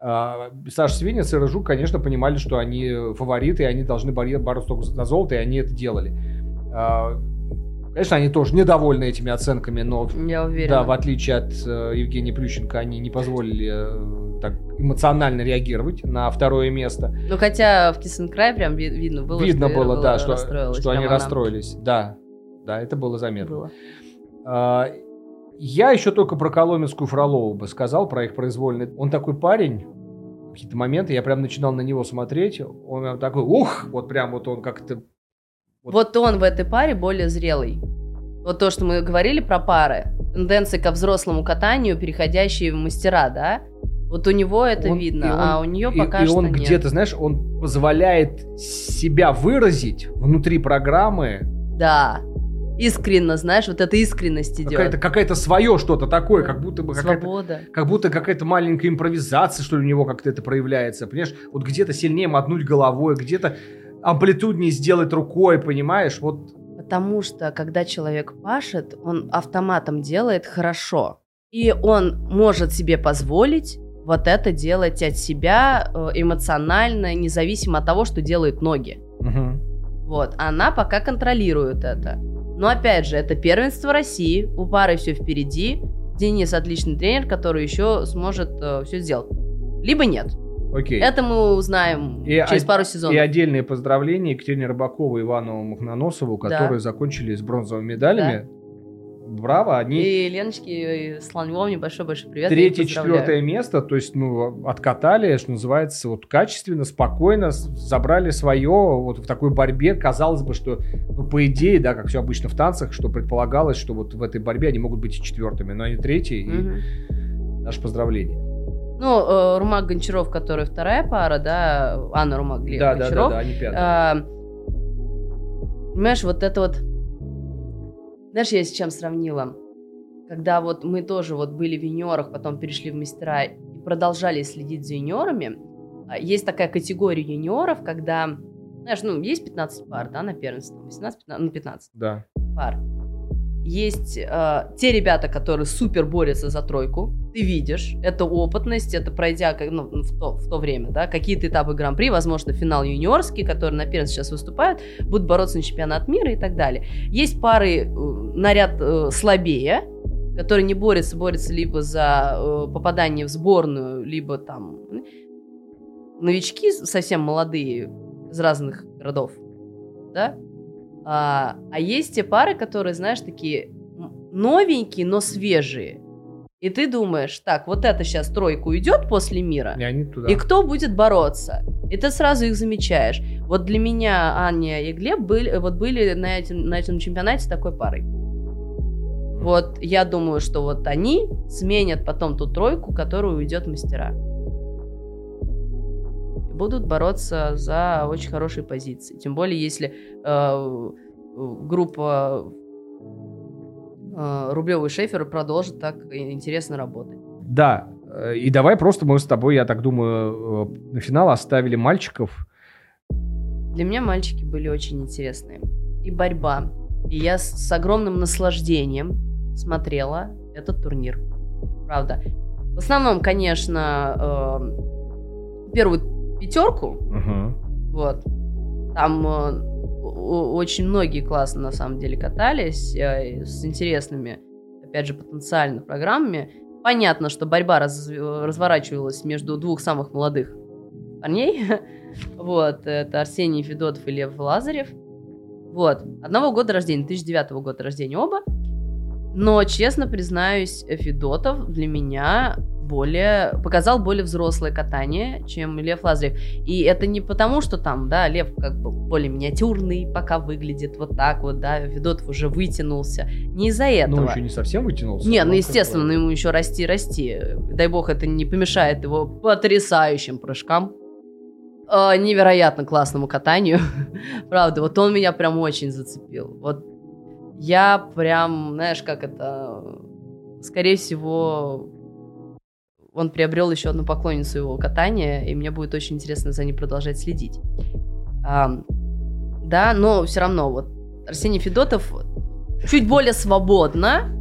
S1: А, Саша Свинец и Рыжук, конечно, понимали, что они фавориты, и они должны бороться только за золото, и они это делали. А, Конечно, они тоже недовольны этими оценками, но
S2: Я уверена.
S1: да, в отличие от э, Евгения Плющенко, они не позволили э, так эмоционально реагировать на второе место.
S2: Ну, хотя в Киссенкрай прям ви- видно было,
S1: Видно
S2: что Ира
S1: было, да, что, что они
S2: она
S1: расстроились. Да, да, это было заметно.
S2: была.
S1: А, Я еще только про Коломенскую Фролову бы сказал, про их произвольный. Он такой парень, какие-то моменты я прям начинал на него смотреть, он такой, ух, вот прям вот он как-то... Вот.
S2: Он в этой паре более зрелый. Вот то, что мы говорили про пары. Тенденции ко взрослому катанию, переходящие в мастера, да? Вот у него это
S1: Он-
S2: видно,
S1: он-
S2: а у нее
S1: и,
S2: пока
S1: и
S2: что
S1: он
S2: нет.
S1: где-то, знаешь, он позволяет себя выразить внутри программы,
S2: Да. Искренно, знаешь, вот эта искренность идет.
S1: какая-то, какая-то свое что-то такое, как будто бы какая-то
S2: Свобода.
S1: как будто какая-то маленькая импровизация, что ли, у него как-то это проявляется. Понимаешь, вот где-то сильнее мотнуть головой, где-то амплитуднее сделать рукой, понимаешь? Вот
S2: Потому что, когда человек пашет, он автоматом делает хорошо. И он может себе позволить вот это делать от себя э, эмоционально, независимо от того, что делают ноги. Вот, она пока контролирует это. Но опять же, это первенство России, у пары все впереди. Денис отличный тренер, который еще сможет все сделать. Либо нет.
S1: Окей.
S2: Это мы узнаем
S1: И
S2: через
S1: од-
S2: пару сезонов.
S1: И отдельные поздравления Екатерине Рыбакову и Ивану Махноносову,
S2: Да.
S1: которые закончили с бронзовыми медалями. Браво, они
S2: И Леночке и Слоневовне большой-большой привет.
S1: третье, четвертое место, то есть, ну, откатали, что называется, вот качественно, спокойно, забрали свое вот в такой борьбе. Казалось бы, что, ну, по идее, да, как все обычно в танцах, что предполагалось, что вот в этой борьбе они могут быть и четвертыми, но они третьи, и
S2: Мгм.
S1: наше поздравление.
S2: Ну, э, Румак Гончаров, которая вторая пара, да, Анна Румак, Глеб
S1: Да, да, да,
S2: Гончаров.
S1: да, они пятые.
S2: А, Понимаешь, вот это вот... Знаешь, я с чем сравнила? Когда вот мы тоже вот были в юниорах, потом перешли в мастера и продолжали следить за юниорами, а, есть такая категория юниоров, когда, знаешь, ну, есть 15 пар, да, на первенство, 18, 15, ну, 15
S1: Да.
S2: пар. Есть э, те ребята, которые супер борются за тройку. Ты видишь, это опытность, это пройдя ну, в, то, в то время, да, какие-то этапы гран-при, возможно, финал юниорский, которые на первенстве сейчас выступают, будут бороться на чемпионат мира и так далее. Есть пары э, на ряд э, слабее, которые не борются, борются либо за э, попадание в сборную, либо там новички совсем молодые из разных городов, да, а, а есть те пары, которые, знаешь, такие новенькие, но свежие. И ты думаешь, так, вот это сейчас тройка уйдет после мира,
S1: И они туда.
S2: и кто будет бороться? И ты сразу их замечаешь. Вот для меня Аня и Глеб были, вот были на, этим, на этом чемпионате такой парой. Вот я думаю, что вот они сменят потом ту тройку, которую уйдет мастера. Будут бороться за очень хорошие позиции. Тем более, если э, группа э, Рублева и Шефер продолжит так интересно работать.
S1: Да. э, И давай просто мы с тобой, я так думаю, э, на финал оставили мальчиков.
S2: Для меня мальчики были очень интересные. И борьба. И я с, с огромным наслаждением смотрела этот турнир. Правда. В основном, конечно, э, первую пятерку.
S1: Мгм.
S2: Вот. Там э, очень многие классно на самом деле катались э, с интересными, опять же, потенциально программами. Понятно, что борьба раз- разворачивалась между двух самых молодых парней. Вот, это Арсений Федотов и Лев Лазарев. Вот, одного года рождения, 2009 года рождения оба. Но, честно признаюсь, Федотов для меня более показал более взрослое катание, чем Лев Лазарев. И это не потому, что там, да, Лев как бы более миниатюрный, пока выглядит вот так вот, да, Федотов уже вытянулся. Не из-за этого.
S1: Ну, еще не совсем вытянулся.
S2: Не, ну естественно, ему еще расти, расти. Дай бог, это не помешает его потрясающим прыжкам. Э, невероятно классному катанию. Правда, вот он меня прям очень зацепил. Вот я прям, знаешь, как это... Скорее всего, он приобрел еще одну поклонницу его катания, и мне будет очень интересно за ней продолжать следить. Ам, да, но все равно вот Арсений Федотов чуть более свободно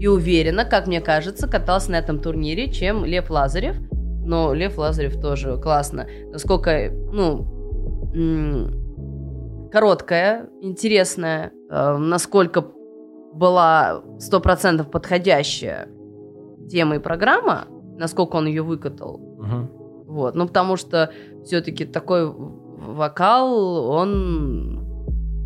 S2: и уверенно, как мне кажется, катался на этом турнире, чем Лев Лазарев. Но Лев Лазарев тоже классно. Насколько, ну, короткая, интересная, э, насколько была 100% подходящая тема и программа, насколько он ее выкатал.
S1: Мгм.
S2: Вот, ну потому что все-таки такой вокал, он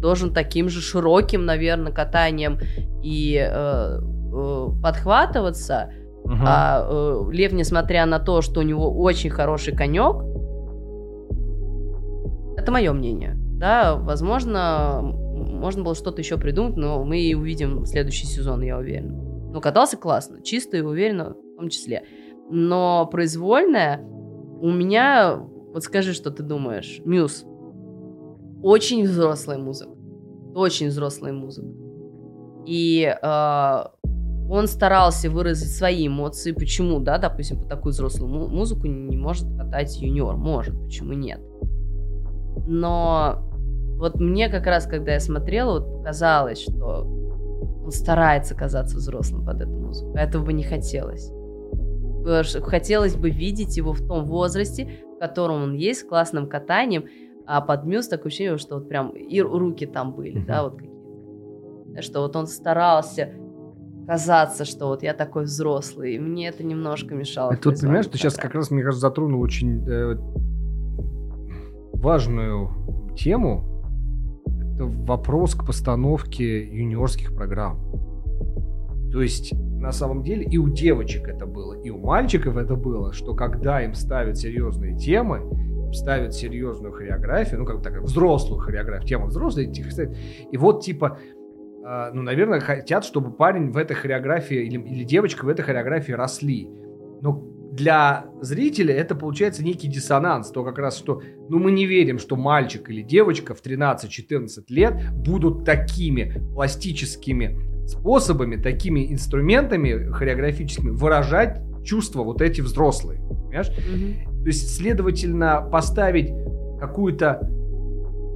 S2: должен таким же широким, наверное, катанием и э, э, подхватываться.
S1: Мгм.
S2: А э, Лев, несмотря на то, что у него очень хороший конек, это мое мнение. Да, возможно, можно было что-то еще придумать, но мы и увидим следующий сезон, я уверена. Ну, катался классно, чисто и уверенно в том числе. Но произвольная у меня, вот скажи, что ты думаешь, Мюз, очень взрослая музыка, очень взрослая музыка. И э, он старался выразить свои эмоции. Почему, да, допустим, по такую взрослую му- музыку не может катать юниор? Может, почему нет? Но вот мне как раз, когда я смотрела, вот показалось, что он старается казаться взрослым под эту музыку. Этого бы не хотелось. Что Хотелось бы видеть его в том возрасте, в котором он есть, с классным катанием, а под мюз такое ощущение, что вот прям и руки там были, да, вот какие-то. Что вот он старался казаться, что вот я такой взрослый, и мне это немножко мешало.
S1: Тут, понимаешь, ты сейчас как раз, мне кажется, затронул очень э, важную тему. Это вопрос к постановке юниорских программ. То есть, на самом деле, и у девочек это было, и у мальчиков это было, что когда им ставят серьезные темы, ставят серьезную хореографию, ну, как так, взрослую хореографию, тихо ставят, и вот, типа, а, ну, наверное, хотят, чтобы парень в этой хореографии или, или девочка в этой хореографии росли. Но для зрителя это получается некий диссонанс. То как раз, что ну, мы не верим, что мальчик или девочка в 13-14 лет будут такими пластическими способами, такими инструментами хореографическими выражать чувства вот эти взрослые. Понимаешь?
S2: Мгм.
S1: То есть, следовательно, поставить какую-то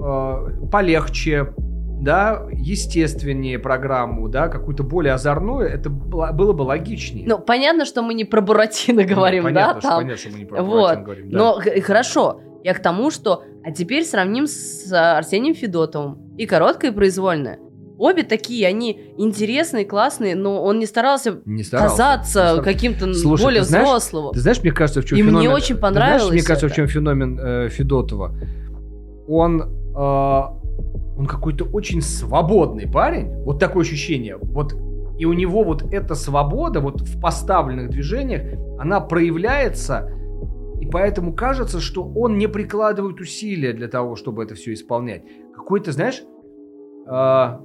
S1: э, полегче, да, естественнее программу, да, какую-то более озорную, это было, было бы логичнее.
S2: Ну, понятно, что мы не про Буратино
S1: Ну,
S2: говорим,
S1: понятно,
S2: да,
S1: что,
S2: там.
S1: понятно, что мы не про
S2: Вот.
S1: Буратино говорим, да.
S2: Но хорошо, я к тому, что... А теперь сравним с Арсением Федотовым. И короткое, и произвольное. Обе такие, они интересные, классные, но он не старался
S1: не старался.
S2: казаться
S1: Не старался.
S2: каким-то
S1: Слушай,
S2: более
S1: ты знаешь,
S2: взрослым.
S1: Ты знаешь, мне кажется, в чем
S2: И мне
S1: феномен...
S2: очень
S1: Ты
S2: понравилось
S1: знаешь, мне кажется, в
S2: это.
S1: чем феномен э, Федотова? Он, э, он какой-то очень свободный парень. Вот такое ощущение. Вот И у него вот эта свобода вот в поставленных движениях, она проявляется, и поэтому кажется, что он не прикладывает усилия для того, чтобы это все исполнять. Какой-то, знаешь, а,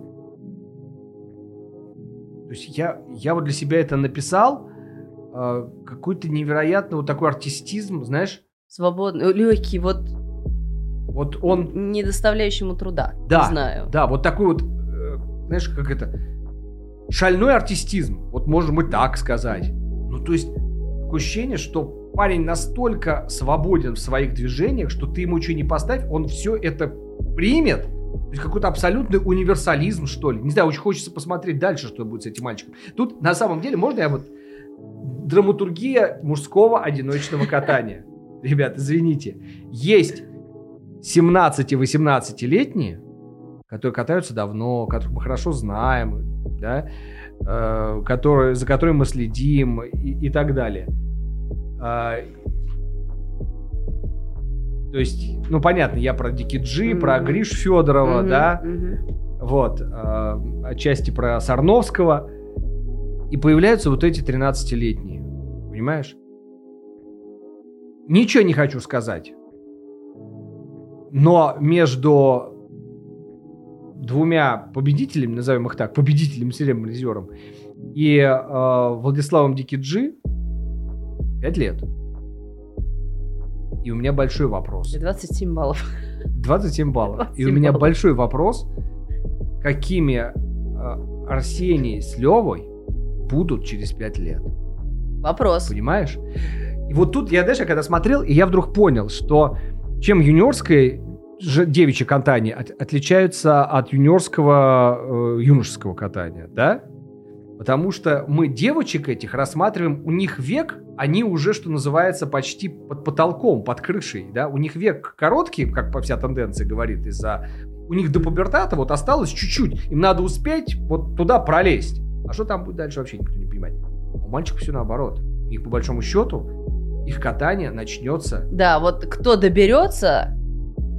S1: то есть я, я вот для себя это написал, а, какой-то невероятный вот такой артистизм, знаешь.
S2: Свободный, легкий, вот
S1: вот он...
S2: Не доставляющий ему труда.
S1: Да,
S2: не знаю.
S1: Да, вот такой вот, э, знаешь, как это... Шальной артистизм. Вот можем и так сказать. Ну, то есть, такое ощущение, что парень настолько свободен в своих движениях, что ты ему что не поставь, он все это примет. То есть какой-то абсолютный универсализм, что ли. Не знаю, очень хочется посмотреть дальше, что будет с этим мальчиком. Тут, на самом деле, можно я вот... Драматургия мужского одиночного катания. Ребят, извините. Есть 17-18-летние, которые катаются давно, которых мы хорошо знаем, да, э, которые, за которыми мы следим и, и так далее. Э, то есть, ну понятно, я про Дики Джи, mm-hmm. про Гриш Федорова, mm-hmm. да, mm-hmm. вот, э, отчасти про Сарновского. И появляются вот эти 13-летние, понимаешь? Ничего не хочу сказать. Но между двумя победителями, назовем их так, победителем серебряным призером, и э, Владиславом Дикиджи 5 лет. И у меня большой вопрос.
S2: 27 баллов.
S1: 27 баллов. 27 и у меня баллов. большой вопрос, какими э, Арсений с Левой будут через 5 лет.
S2: Вопрос.
S1: Понимаешь? И вот тут я, даже когда смотрел, и я вдруг понял, что чем юниорское девичье катание от, отличается от юниорского э, юношеского катания, да? Потому что мы девочек этих рассматриваем, у них век, они уже, что называется, почти под потолком, под крышей, да? У них век короткий, как по вся тенденция говорит, из-за... У них до пубертата вот осталось чуть-чуть, им надо успеть вот туда пролезть. А что там будет дальше, вообще никто не понимает. У мальчиков все наоборот. У них, по большому счету, их катание начнется.
S2: Да, вот кто доберется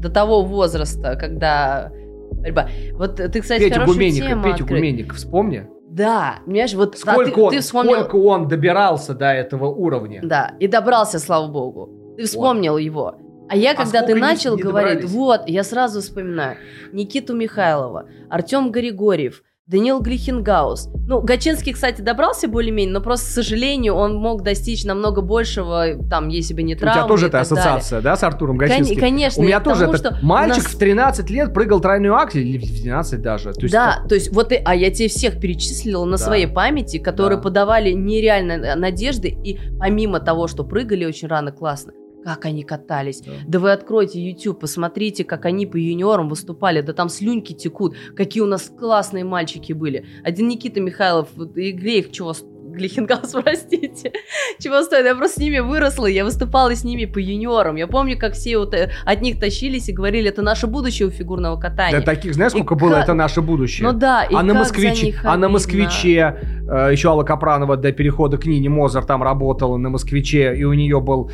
S2: до того возраста, когда борьба. Вот ты, кстати,
S1: Петя Гуменников, тему Петя Гуменников, вспомни.
S2: Да, понимаешь, вот
S1: сколько, да, ты, он, ты вспомнил... сколько он добирался до этого уровня.
S2: Да, и добрался, слава богу. Ты вспомнил вот. его. А я, а когда а ты начал не говорить, добрались? вот, я сразу вспоминаю Никиту Михайлова, Артем Григорьев, Даниил Глихенгаус. Ну, Гачинский, кстати, добрался более-менее, но просто, к сожалению, он мог достичь намного большего, там, если бы не травмы.
S1: У тебя тоже эта ассоциация, далее. да, с Артуром Гачинским?
S2: Кон- конечно.
S1: У меня тоже тому, этот мальчик нас... в 13 лет прыгал тройную акцию, или в 12 даже.
S2: То есть да, как... то есть вот, и, а я тебе всех перечислила на да. своей памяти, которые да. подавали нереальные надежды, и помимо того, что прыгали очень рано классно, как они катались. Да. да вы откройте YouTube, посмотрите, как они по юниорам выступали. Да там слюньки текут. Какие у нас классные мальчики были. Один Никита Михайлов, и Глеев, чего Глихенгаус, простите. Чего стоит? Я просто с ними выросла, я выступала с ними по юниорам. Я помню, как все вот э, от них тащились и говорили, это наше будущее у фигурного катания.
S1: Да таких, знаешь, сколько и было, как... это наше будущее.
S2: Ну да,
S1: и а на москвиче, А на москвиче, э, еще Алла Капранова до перехода к Нине Мозер там работала на москвиче, и у нее был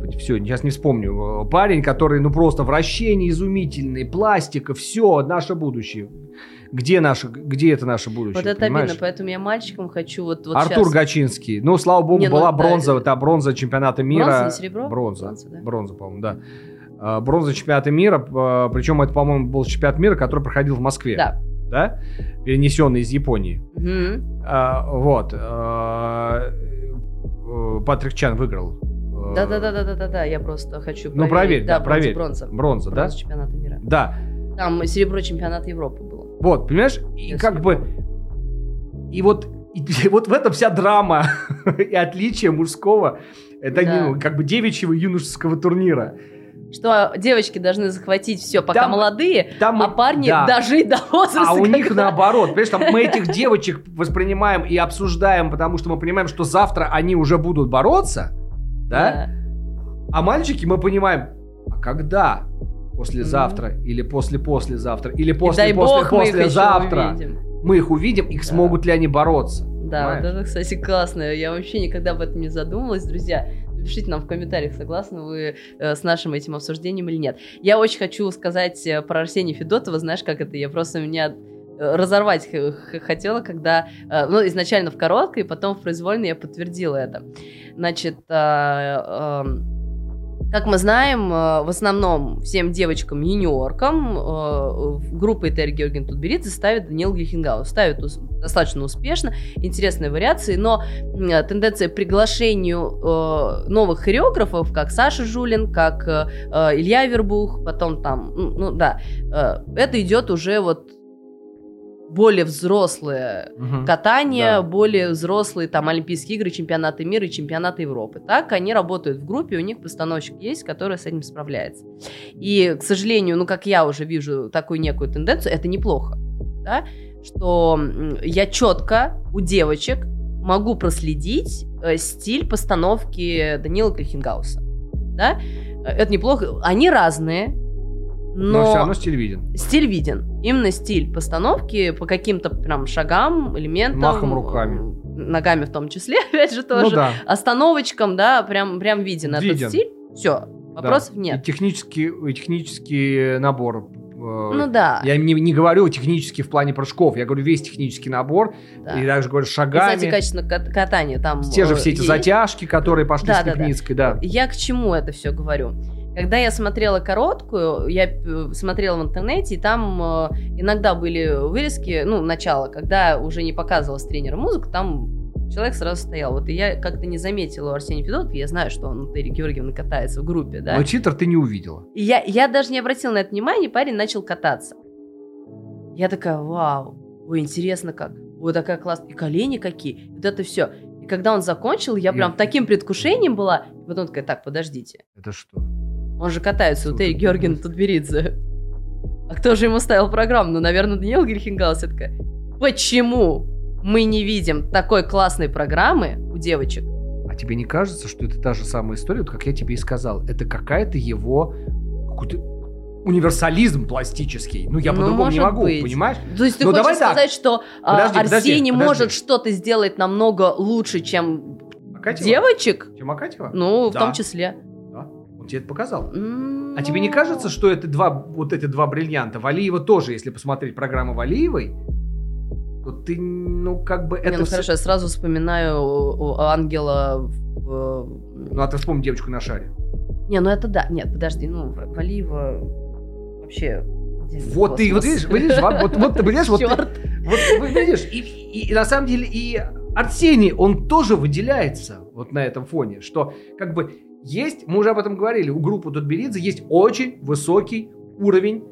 S1: господи, все, сейчас не вспомню. Парень, который, ну, просто вращение изумительное, пластика, все, наше будущее. Где, наше, где это наше будущее?
S2: Вот это понимаешь? обидно, поэтому я мальчиком хочу вот, вот
S1: Артур
S2: сейчас...
S1: Гачинский. Ну, слава богу, не, ну, была бронза, да, та бронза чемпионата мира.
S2: Бронза или серебро?
S1: Бронза. Бронза, да. бронза по-моему, да. А, бронза чемпионата мира, а, причем это, по-моему, был чемпионат мира, который проходил в Москве.
S2: Да.
S1: Да? Перенесенный из Японии.
S2: Угу.
S1: А, вот. А, э, Патрик Чан выиграл
S2: да, да, да, да, да, да, да. Я просто хочу
S1: проверить. Ну проверь, да,
S2: да
S1: проверь.
S2: Бронза.
S1: Бронза, да?
S2: Бронза чемпионата мира.
S1: Да.
S2: Там серебро чемпионата Европы было.
S1: Вот, понимаешь? И как бы... И вот, и, вот в этом вся драма и отличие мужского, это да. не, как бы девичьего юношеского турнира
S2: что девочки должны захватить все, пока там, молодые, там, а парни да. дожить до возраста.
S1: А у когда... них наоборот, понимаешь, там мы этих девочек воспринимаем и обсуждаем, потому что мы понимаем, что завтра они уже будут бороться, да? да. А мальчики мы понимаем, а когда? Послезавтра mm-hmm. или после-послезавтра или после-после-послезавтра мы, мы их увидим, их да. смогут ли они бороться?
S2: Да, понимаешь? вот это, кстати, классно. Я вообще никогда об этом не задумывалась, друзья. Напишите нам в комментариях, согласны вы э, с нашим этим обсуждением или нет. Я очень хочу сказать э, про Арсения Федотова. Знаешь, как это? Я просто меня разорвать хотела, когда, э, ну, изначально в короткой, потом в произвольной я подтвердила это. Значит, э, эм, как мы знаем, э, в основном всем девочкам-юниоркам в группы Этери Георгиевны Тутберидзе ставит Даниил Глихенгаус. Ставит достаточно успешно, интересные вариации, но тенденция к приглашению новых хореографов, как Саша Жулин, как Илья Вербух, потом там, ну, да, это идет уже вот более взрослые
S1: Мгм.
S2: катание,
S1: Да.
S2: более взрослые там Олимпийские игры, чемпионаты мира и чемпионаты Европы. Так, они работают в группе, у них постановщик есть, который с этим справляется. И, к сожалению, ну, как я уже вижу такую некую тенденцию, это неплохо, да, что я четко у девочек могу проследить э, стиль постановки Данила Кальхингауса, да, Э, это неплохо, они разные,
S1: Но, все равно стиль виден.
S2: Стиль виден. Именно стиль постановки по каким-то прям шагам, элементам.
S1: Махом руками.
S2: э, Ногами в том числе, опять же, тоже.
S1: Ну да.
S2: Остановочкам, да, прям, прям виден,
S1: Виден.
S2: этот стиль. Все, вопросов
S1: да.
S2: нет.
S1: И технический, и технический набор. э,
S2: Ну да.
S1: Я не, не говорю технически в плане прыжков, я говорю весь технический набор,
S2: да.
S1: и также говорю с
S2: И,
S1: шагами.
S2: кстати, качество кат- катания там
S1: те же
S2: э,
S1: все эти
S2: есть.
S1: затяжки, которые пошли
S2: Да,
S1: с
S2: да, да.
S1: Кипницкой, да.
S2: Я к чему это все говорю? Когда я смотрела короткую, я э, смотрела в интернете, и там э, иногда были вырезки, ну, начало, когда уже не показывалась тренера музыка, там человек сразу стоял. Вот и я как-то не заметила у Арсения Федотова, я знаю, что он Терри Георгиевны катается в группе, да.
S1: Но читер ты не увидела.
S2: И я, я даже не обратила на это внимание, парень начал кататься. Я такая, вау, ой, интересно как, ой, такая классная, и колени какие, вот это все. И когда он закончил, я прям
S1: И-
S2: таким предвкушением была, и потом такая, так, подождите,
S1: Это что?
S2: Он же катается
S1: Супер.
S2: Терри Георгиевны Тутберидзе. А кто же ему ставил программу? Ну, наверное, Даниэл Грихенгаус. Я такая, почему мы не видим такой классной программы у девочек?
S1: А тебе не кажется, что это та же самая история, вот как я тебе и сказал? Это какая-то его какой-то универсализм пластический. Ну, я
S2: Ну,
S1: по-другому не
S2: может
S1: могу,
S2: быть.
S1: понимаешь?
S2: То есть ты
S1: Ну,
S2: хочешь
S1: давай так.
S2: сказать, что а,
S1: Подожди, подожди,
S2: Арсений
S1: подожди.
S2: может что-то сделать намного лучше, чем
S1: Акатьева?
S2: девочек?
S1: Чем Акатьева?
S2: Ну, в
S1: Да.
S2: том числе.
S1: Тебе это показал. А тебе не кажется, что это два, вот эти два бриллианта? Валиева тоже, если посмотреть программу Валиевой, то ты, ну, как бы
S2: Не,
S1: это
S2: ну
S1: всё-
S2: хорошо, я сразу вспоминаю о ангела. в-
S1: Ну, а ты вспомни девочку на шаре.
S2: Не, ну это да. Нет, подожди, ну Валиева вообще.
S1: Вот ты, вот видишь, видишь, вот, вот, вот ты понимаешь, вот, вот вы видишь, и, и- и на самом деле и Арсений, он тоже выделяется вот на этом фоне, что как бы есть, мы уже об этом говорили, у группы Тутберидзе есть очень высокий уровень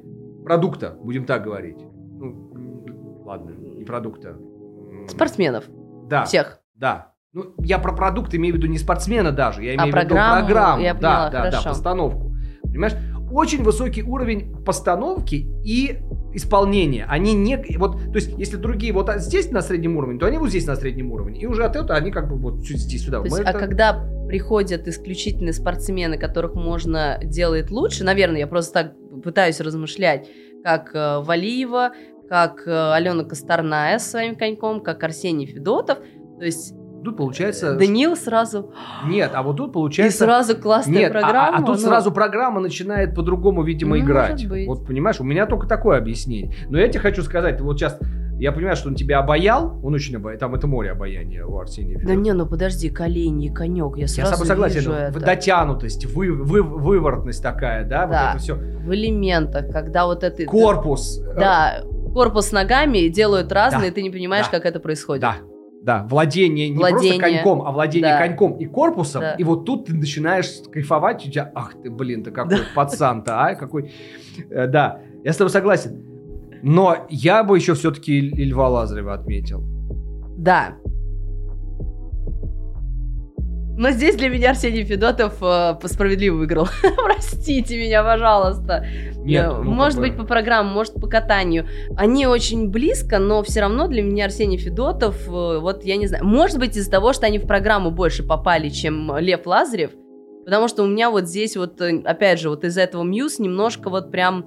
S1: продукта, будем так говорить. Ну, ладно, не продукта.
S2: Спортсменов.
S1: Да,
S2: Всех.
S1: да. Ну, я про продукт имею в виду не спортсмена даже, я
S2: А
S1: имею в виду
S2: программу,
S1: программу.
S2: я
S1: да,
S2: поняла,
S1: да, да,
S2: хорошо.
S1: постановку. Понимаешь? Очень высокий уровень постановки и исполнения. Они не... Вот, то есть, если другие вот здесь на среднем уровне, то они вот здесь на среднем уровне. И уже от этого они как бы вот здесь сюда.
S2: То есть, а
S1: это-
S2: когда приходят исключительные спортсмены, которых можно делать лучше, наверное, я просто так пытаюсь размышлять, как э, Валиева, как э, Алена Косторная с своим коньком, как Арсений Федотов. То есть
S1: Тут получается...
S2: Даниил сразу...
S1: Нет, а вот тут
S2: И
S1: получается...
S2: сразу классная
S1: Нет,
S2: программа.
S1: а, а тут
S2: ну,
S1: сразу программа начинает по-другому, видимо,
S2: Ну,
S1: играть.
S2: может быть.
S1: Вот понимаешь, у меня только такое объяснение. Но я тебе хочу сказать, вот сейчас, я понимаю, что он тебя обаял, он очень обаял, там это море обаяния у Арсения
S2: Да не, ну подожди, колени, конек, я
S1: Я
S2: сразу
S1: с тобой согласен.
S2: вижу
S1: в-
S2: это.
S1: Дотянутость, вы, вы- выворотность такая, да,
S2: Да.
S1: вот это все.
S2: В элементах, когда вот это...
S1: Корпус. э,
S2: Да, корпус ногами делают разные,
S1: Да.
S2: ты не понимаешь,
S1: Да.
S2: как это происходит.
S1: Да, да, владение не
S2: Владение.
S1: просто коньком, а владение
S2: Да.
S1: коньком и корпусом.
S2: Да.
S1: И вот тут ты начинаешь кайфовать, у тебя, ах ты, блин, ты какой пацан-то, а, какой. Э, Да, я с тобой согласен. Но я бы еще все-таки Льва Лазарева отметил.
S2: Да. Но здесь для меня Арсений Федотов э, справедливо выиграл. Простите меня, пожалуйста.
S1: Нет,
S2: Э,
S1: ну,
S2: может быть, по программам, может, по катанию. Они очень близко, но все равно для меня Арсений Федотов, э, вот я не знаю, может быть, из-за того, что они в программу больше попали, чем Лев Лазарев, потому что у меня вот здесь вот, э, опять же, вот из-за этого Мьюз немножко вот прям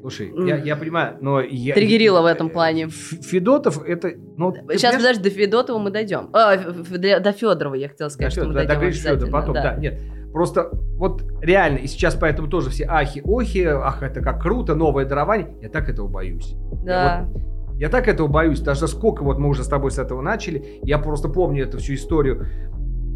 S1: Слушай, я, я понимаю, но я...
S2: Триггерило в этом плане.
S1: Федотов это... Ну,
S2: Сейчас,
S1: понимаешь,
S2: подожди, до Федотова мы дойдем. А, до, до Федорова я хотела сказать,
S1: Да,
S2: что мы
S1: да,
S2: дойдем
S1: Фёдор
S2: обязательно,
S1: потом,
S2: да.
S1: да. нет. Просто вот реально, и сейчас поэтому тоже все ахи-охи, ах, это как круто, новое дарование. Я так этого боюсь.
S2: Да.
S1: Вот я так этого боюсь, даже сколько вот мы уже с тобой с этого начали, я просто помню эту всю историю.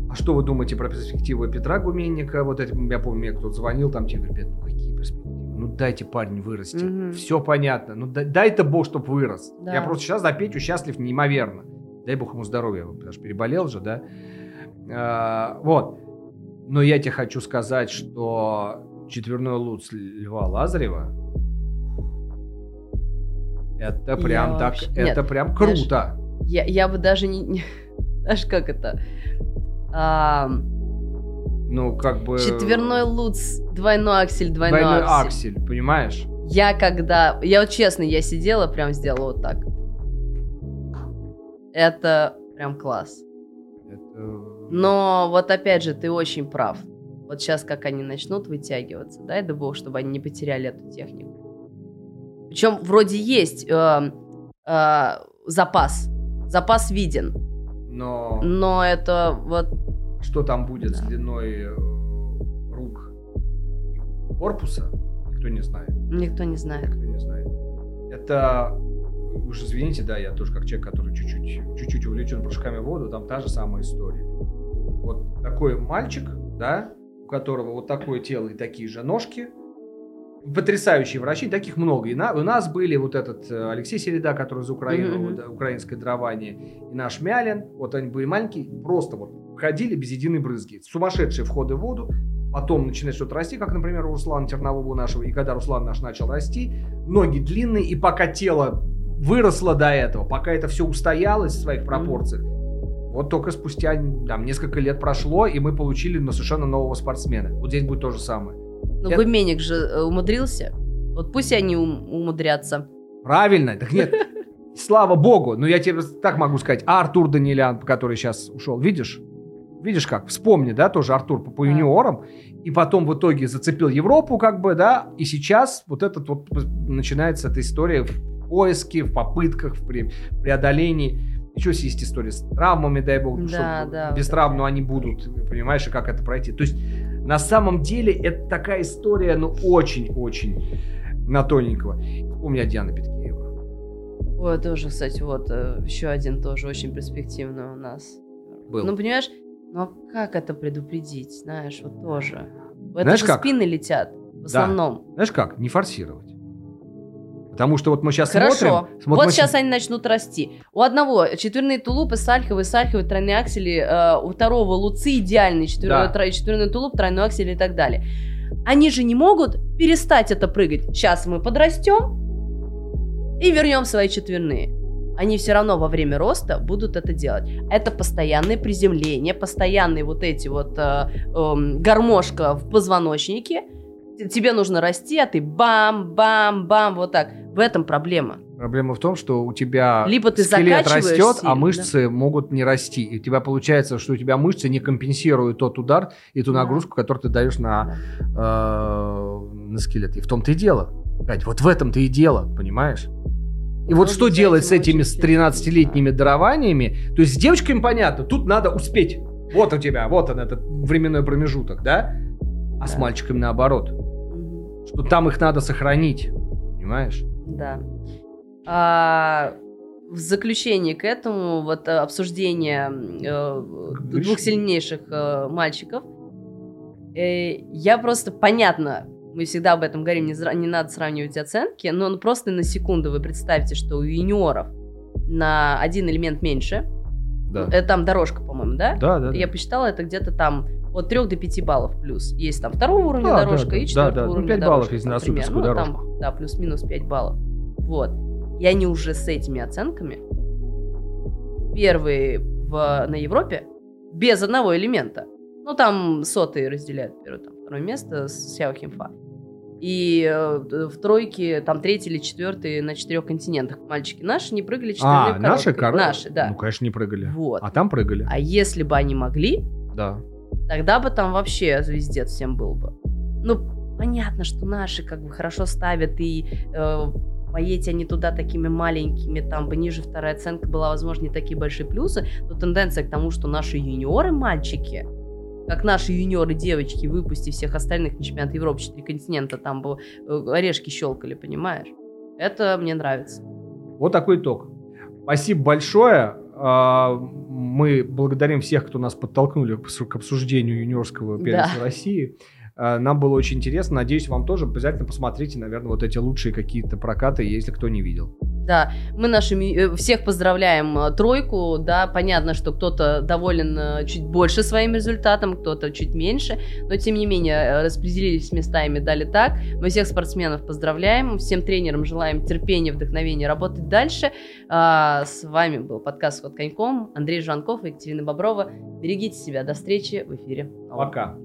S1: А что вы думаете про перспективы Петра Гуменника? Вот это, я помню, мне кто-то звонил, там тебе говорят, ну какие перспективы? Ну дайте парень вырасти.
S2: Мгм.
S1: Все понятно. Ну дай- дай-то Бог, чтоб вырос.
S2: Да.
S1: Я просто сейчас за Петю счастлив неимоверно. Дай Бог ему здоровья, потому что переболел же, да? А, вот. Но я тебе хочу сказать, что четверной лут Льва Лазарева это прям
S2: Я
S1: так,
S2: вообще-
S1: это
S2: Нет,
S1: прям круто.
S2: Я, я бы даже не... не- Знаешь, как это? А,
S1: Ну, как бы...
S2: четверной луц, двойной аксель, двойной,
S1: двойной
S2: аксель.
S1: аксель, понимаешь?
S2: Я когда... Я вот честно, я сидела, прям сделала вот так. Это прям класс.
S1: Это-
S2: Но вот опять же, ты очень прав. Вот сейчас как они начнут вытягиваться, дай да бог, чтобы они не потеряли эту технику. Причем вроде есть э, э, запас. Запас виден.
S1: Но
S2: Но это вот...
S1: что там будет с
S2: Да.
S1: длиной э, рук корпуса, никто не знает.
S2: Никто не знает.
S1: Никто не знает. Это, уж извините, да, я тоже как человек, который чуть-чуть, чуть-чуть увлечен прыжками в воду, там та же самая история. Вот такой мальчик, да, у которого вот такое тело и такие же ножки, потрясающие врачи, таких много. И на- у нас были вот этот э, Алексей Середа, который за Украину,
S2: Мгм.
S1: вот, э, украинское дрование, и наш Мялин, вот они были маленькие, просто вот ходили без единой брызги. Сумасшедшие входы в воду, потом начинает что-то расти, как, например, у Руслана Тернового нашего, и когда Руслан наш начал расти, ноги длинные, и пока тело выросло до этого, пока это все устоялось в своих пропорциях, вот только спустя там, несколько лет прошло, и мы получили на совершенно нового спортсмена. Вот здесь будет то же самое.
S2: Ну,
S1: Я-
S2: Гуменник же э, умудрился. Вот пусть они ум- умудрятся.
S1: Правильно, так нет. Слава богу, но я тебе так могу сказать, а Артур Данилян, который сейчас ушел, видишь? Видишь как? Вспомни, да, тоже Артур по, по юниорам, и потом в итоге зацепил Европу, как бы, да, и сейчас вот этот вот начинается эта история в поиске, в попытках, в пре- преодолении. Еще есть история с травмами, дай бог,
S2: Да,
S1: что
S2: да,
S1: без
S2: вот
S1: травм,
S2: это.
S1: но они будут, понимаешь, и как это пройти. То есть на самом деле это такая история, ну, очень-очень на тоненького. У меня Диана Петкеева.
S2: Ой, тоже, кстати, вот э, еще один тоже очень перспективный у нас.
S1: Был.
S2: Ну, понимаешь, ну а как это предупредить, знаешь, вот тоже. Это
S1: Знаешь
S2: же
S1: как?
S2: спины летят в основном.
S1: Знаешь как? Не форсировать. Потому что вот мы сейчас
S2: Хорошо.
S1: смотрим...
S2: вот
S1: мы
S2: сейчас они начнут расти. У одного четверные тулупы, сальховые, сальховые, тройные аксели, э, у второго луцы идеальный, четвер...
S1: Да.
S2: тро- четверной тулуп, тройной аксель и так далее. Они же не могут перестать это прыгать. Сейчас мы подрастем и вернем свои четверные. Они все равно во время роста будут это делать. Это постоянное приземление, постоянные вот эти вот э, эм, гармошка в позвоночнике. Тебе нужно расти, а ты бам-бам-бам, вот так. В этом проблема.
S1: Проблема в том, что у тебя
S2: Либо ты
S1: скелет растет,
S2: сильно,
S1: а мышцы могут не расти. И у тебя получается, что у тебя мышцы не компенсируют тот удар и ту
S2: Да.
S1: нагрузку, которую ты даешь на, э, на скелет. И в том-то и дело. Кать, вот в этом-то и дело, понимаешь? И вот что делать с
S2: этим
S1: этими
S2: очень
S1: с
S2: следят,
S1: 13-летними дарованиями? То есть с девочками понятно, тут надо успеть. Вот у тебя, вот он, этот временной промежуток, да? А с
S2: Да.
S1: мальчиками наоборот. Что там их надо сохранить. Понимаешь?
S2: Да. А, в заключение к этому, вот э, обсуждение э, двух сильнейших э, мальчиков, э, я просто, понятно, мы всегда об этом говорим, не, зра- не надо сравнивать оценки, но ну, просто на секунду вы представьте, что у юниоров на один элемент меньше,
S1: Да.
S2: э, там дорожка, по-моему, да?
S1: Да, да. да.
S2: Я посчитала, это где-то там от 3 до 5 баллов плюс. Есть там второго уровня
S1: Да, да,
S2: дорожка
S1: да,
S2: и
S1: да,
S2: четвертого
S1: да. Ну,
S2: уровня
S1: 5
S2: дорожка.
S1: баллов, если на суперскую
S2: Ну,
S1: дорожку.
S2: там, да, плюс-минус 5 баллов. Вот. И они уже с этими оценками первые в, на Европе без одного элемента. Ну, там сотые разделяют первое, там, второе место с Сяо Химфа. И э, в тройке, там третий или четвертый на четырех континентах. Мальчики наши не прыгали четверные
S1: А, наши коровы?
S2: Наши, да.
S1: Ну, конечно, не прыгали.
S2: Вот.
S1: А там прыгали.
S2: А если бы они могли,
S1: Да.
S2: тогда бы там вообще звездец всем был бы. Ну, понятно, что наши как бы хорошо ставят, и э, поедете они туда такими маленькими, там бы ниже вторая оценка была, возможно, не такие большие плюсы, но тенденция к тому, что наши юниоры, мальчики, как наши юниоры, девочки, выпусти всех остальных на чемпионат Европы, четыре континента, там бы э, орешки щелкали, понимаешь? Это мне нравится.
S1: Вот такой итог. Спасибо большое. А, мы благодарим всех, кто нас подтолкнули к обсуждению юниорского первенства да. России. А, нам было очень интересно. Надеюсь, вам тоже. Обязательно посмотрите, наверное, вот эти лучшие какие-то прокаты, если кто не видел.
S2: Да, мы нашими э, всех поздравляем э, тройку, да, понятно, что кто-то доволен э, чуть больше своим результатом, кто-то чуть меньше, но тем не менее распределились местами, дали так. Мы всех спортсменов поздравляем, всем тренерам желаем терпения, вдохновения, работать дальше. А, с вами был подкаст «Ход коньком», Андрей Жанков и Екатерина Боброва. Берегите себя, до встречи в эфире.
S1: Пока.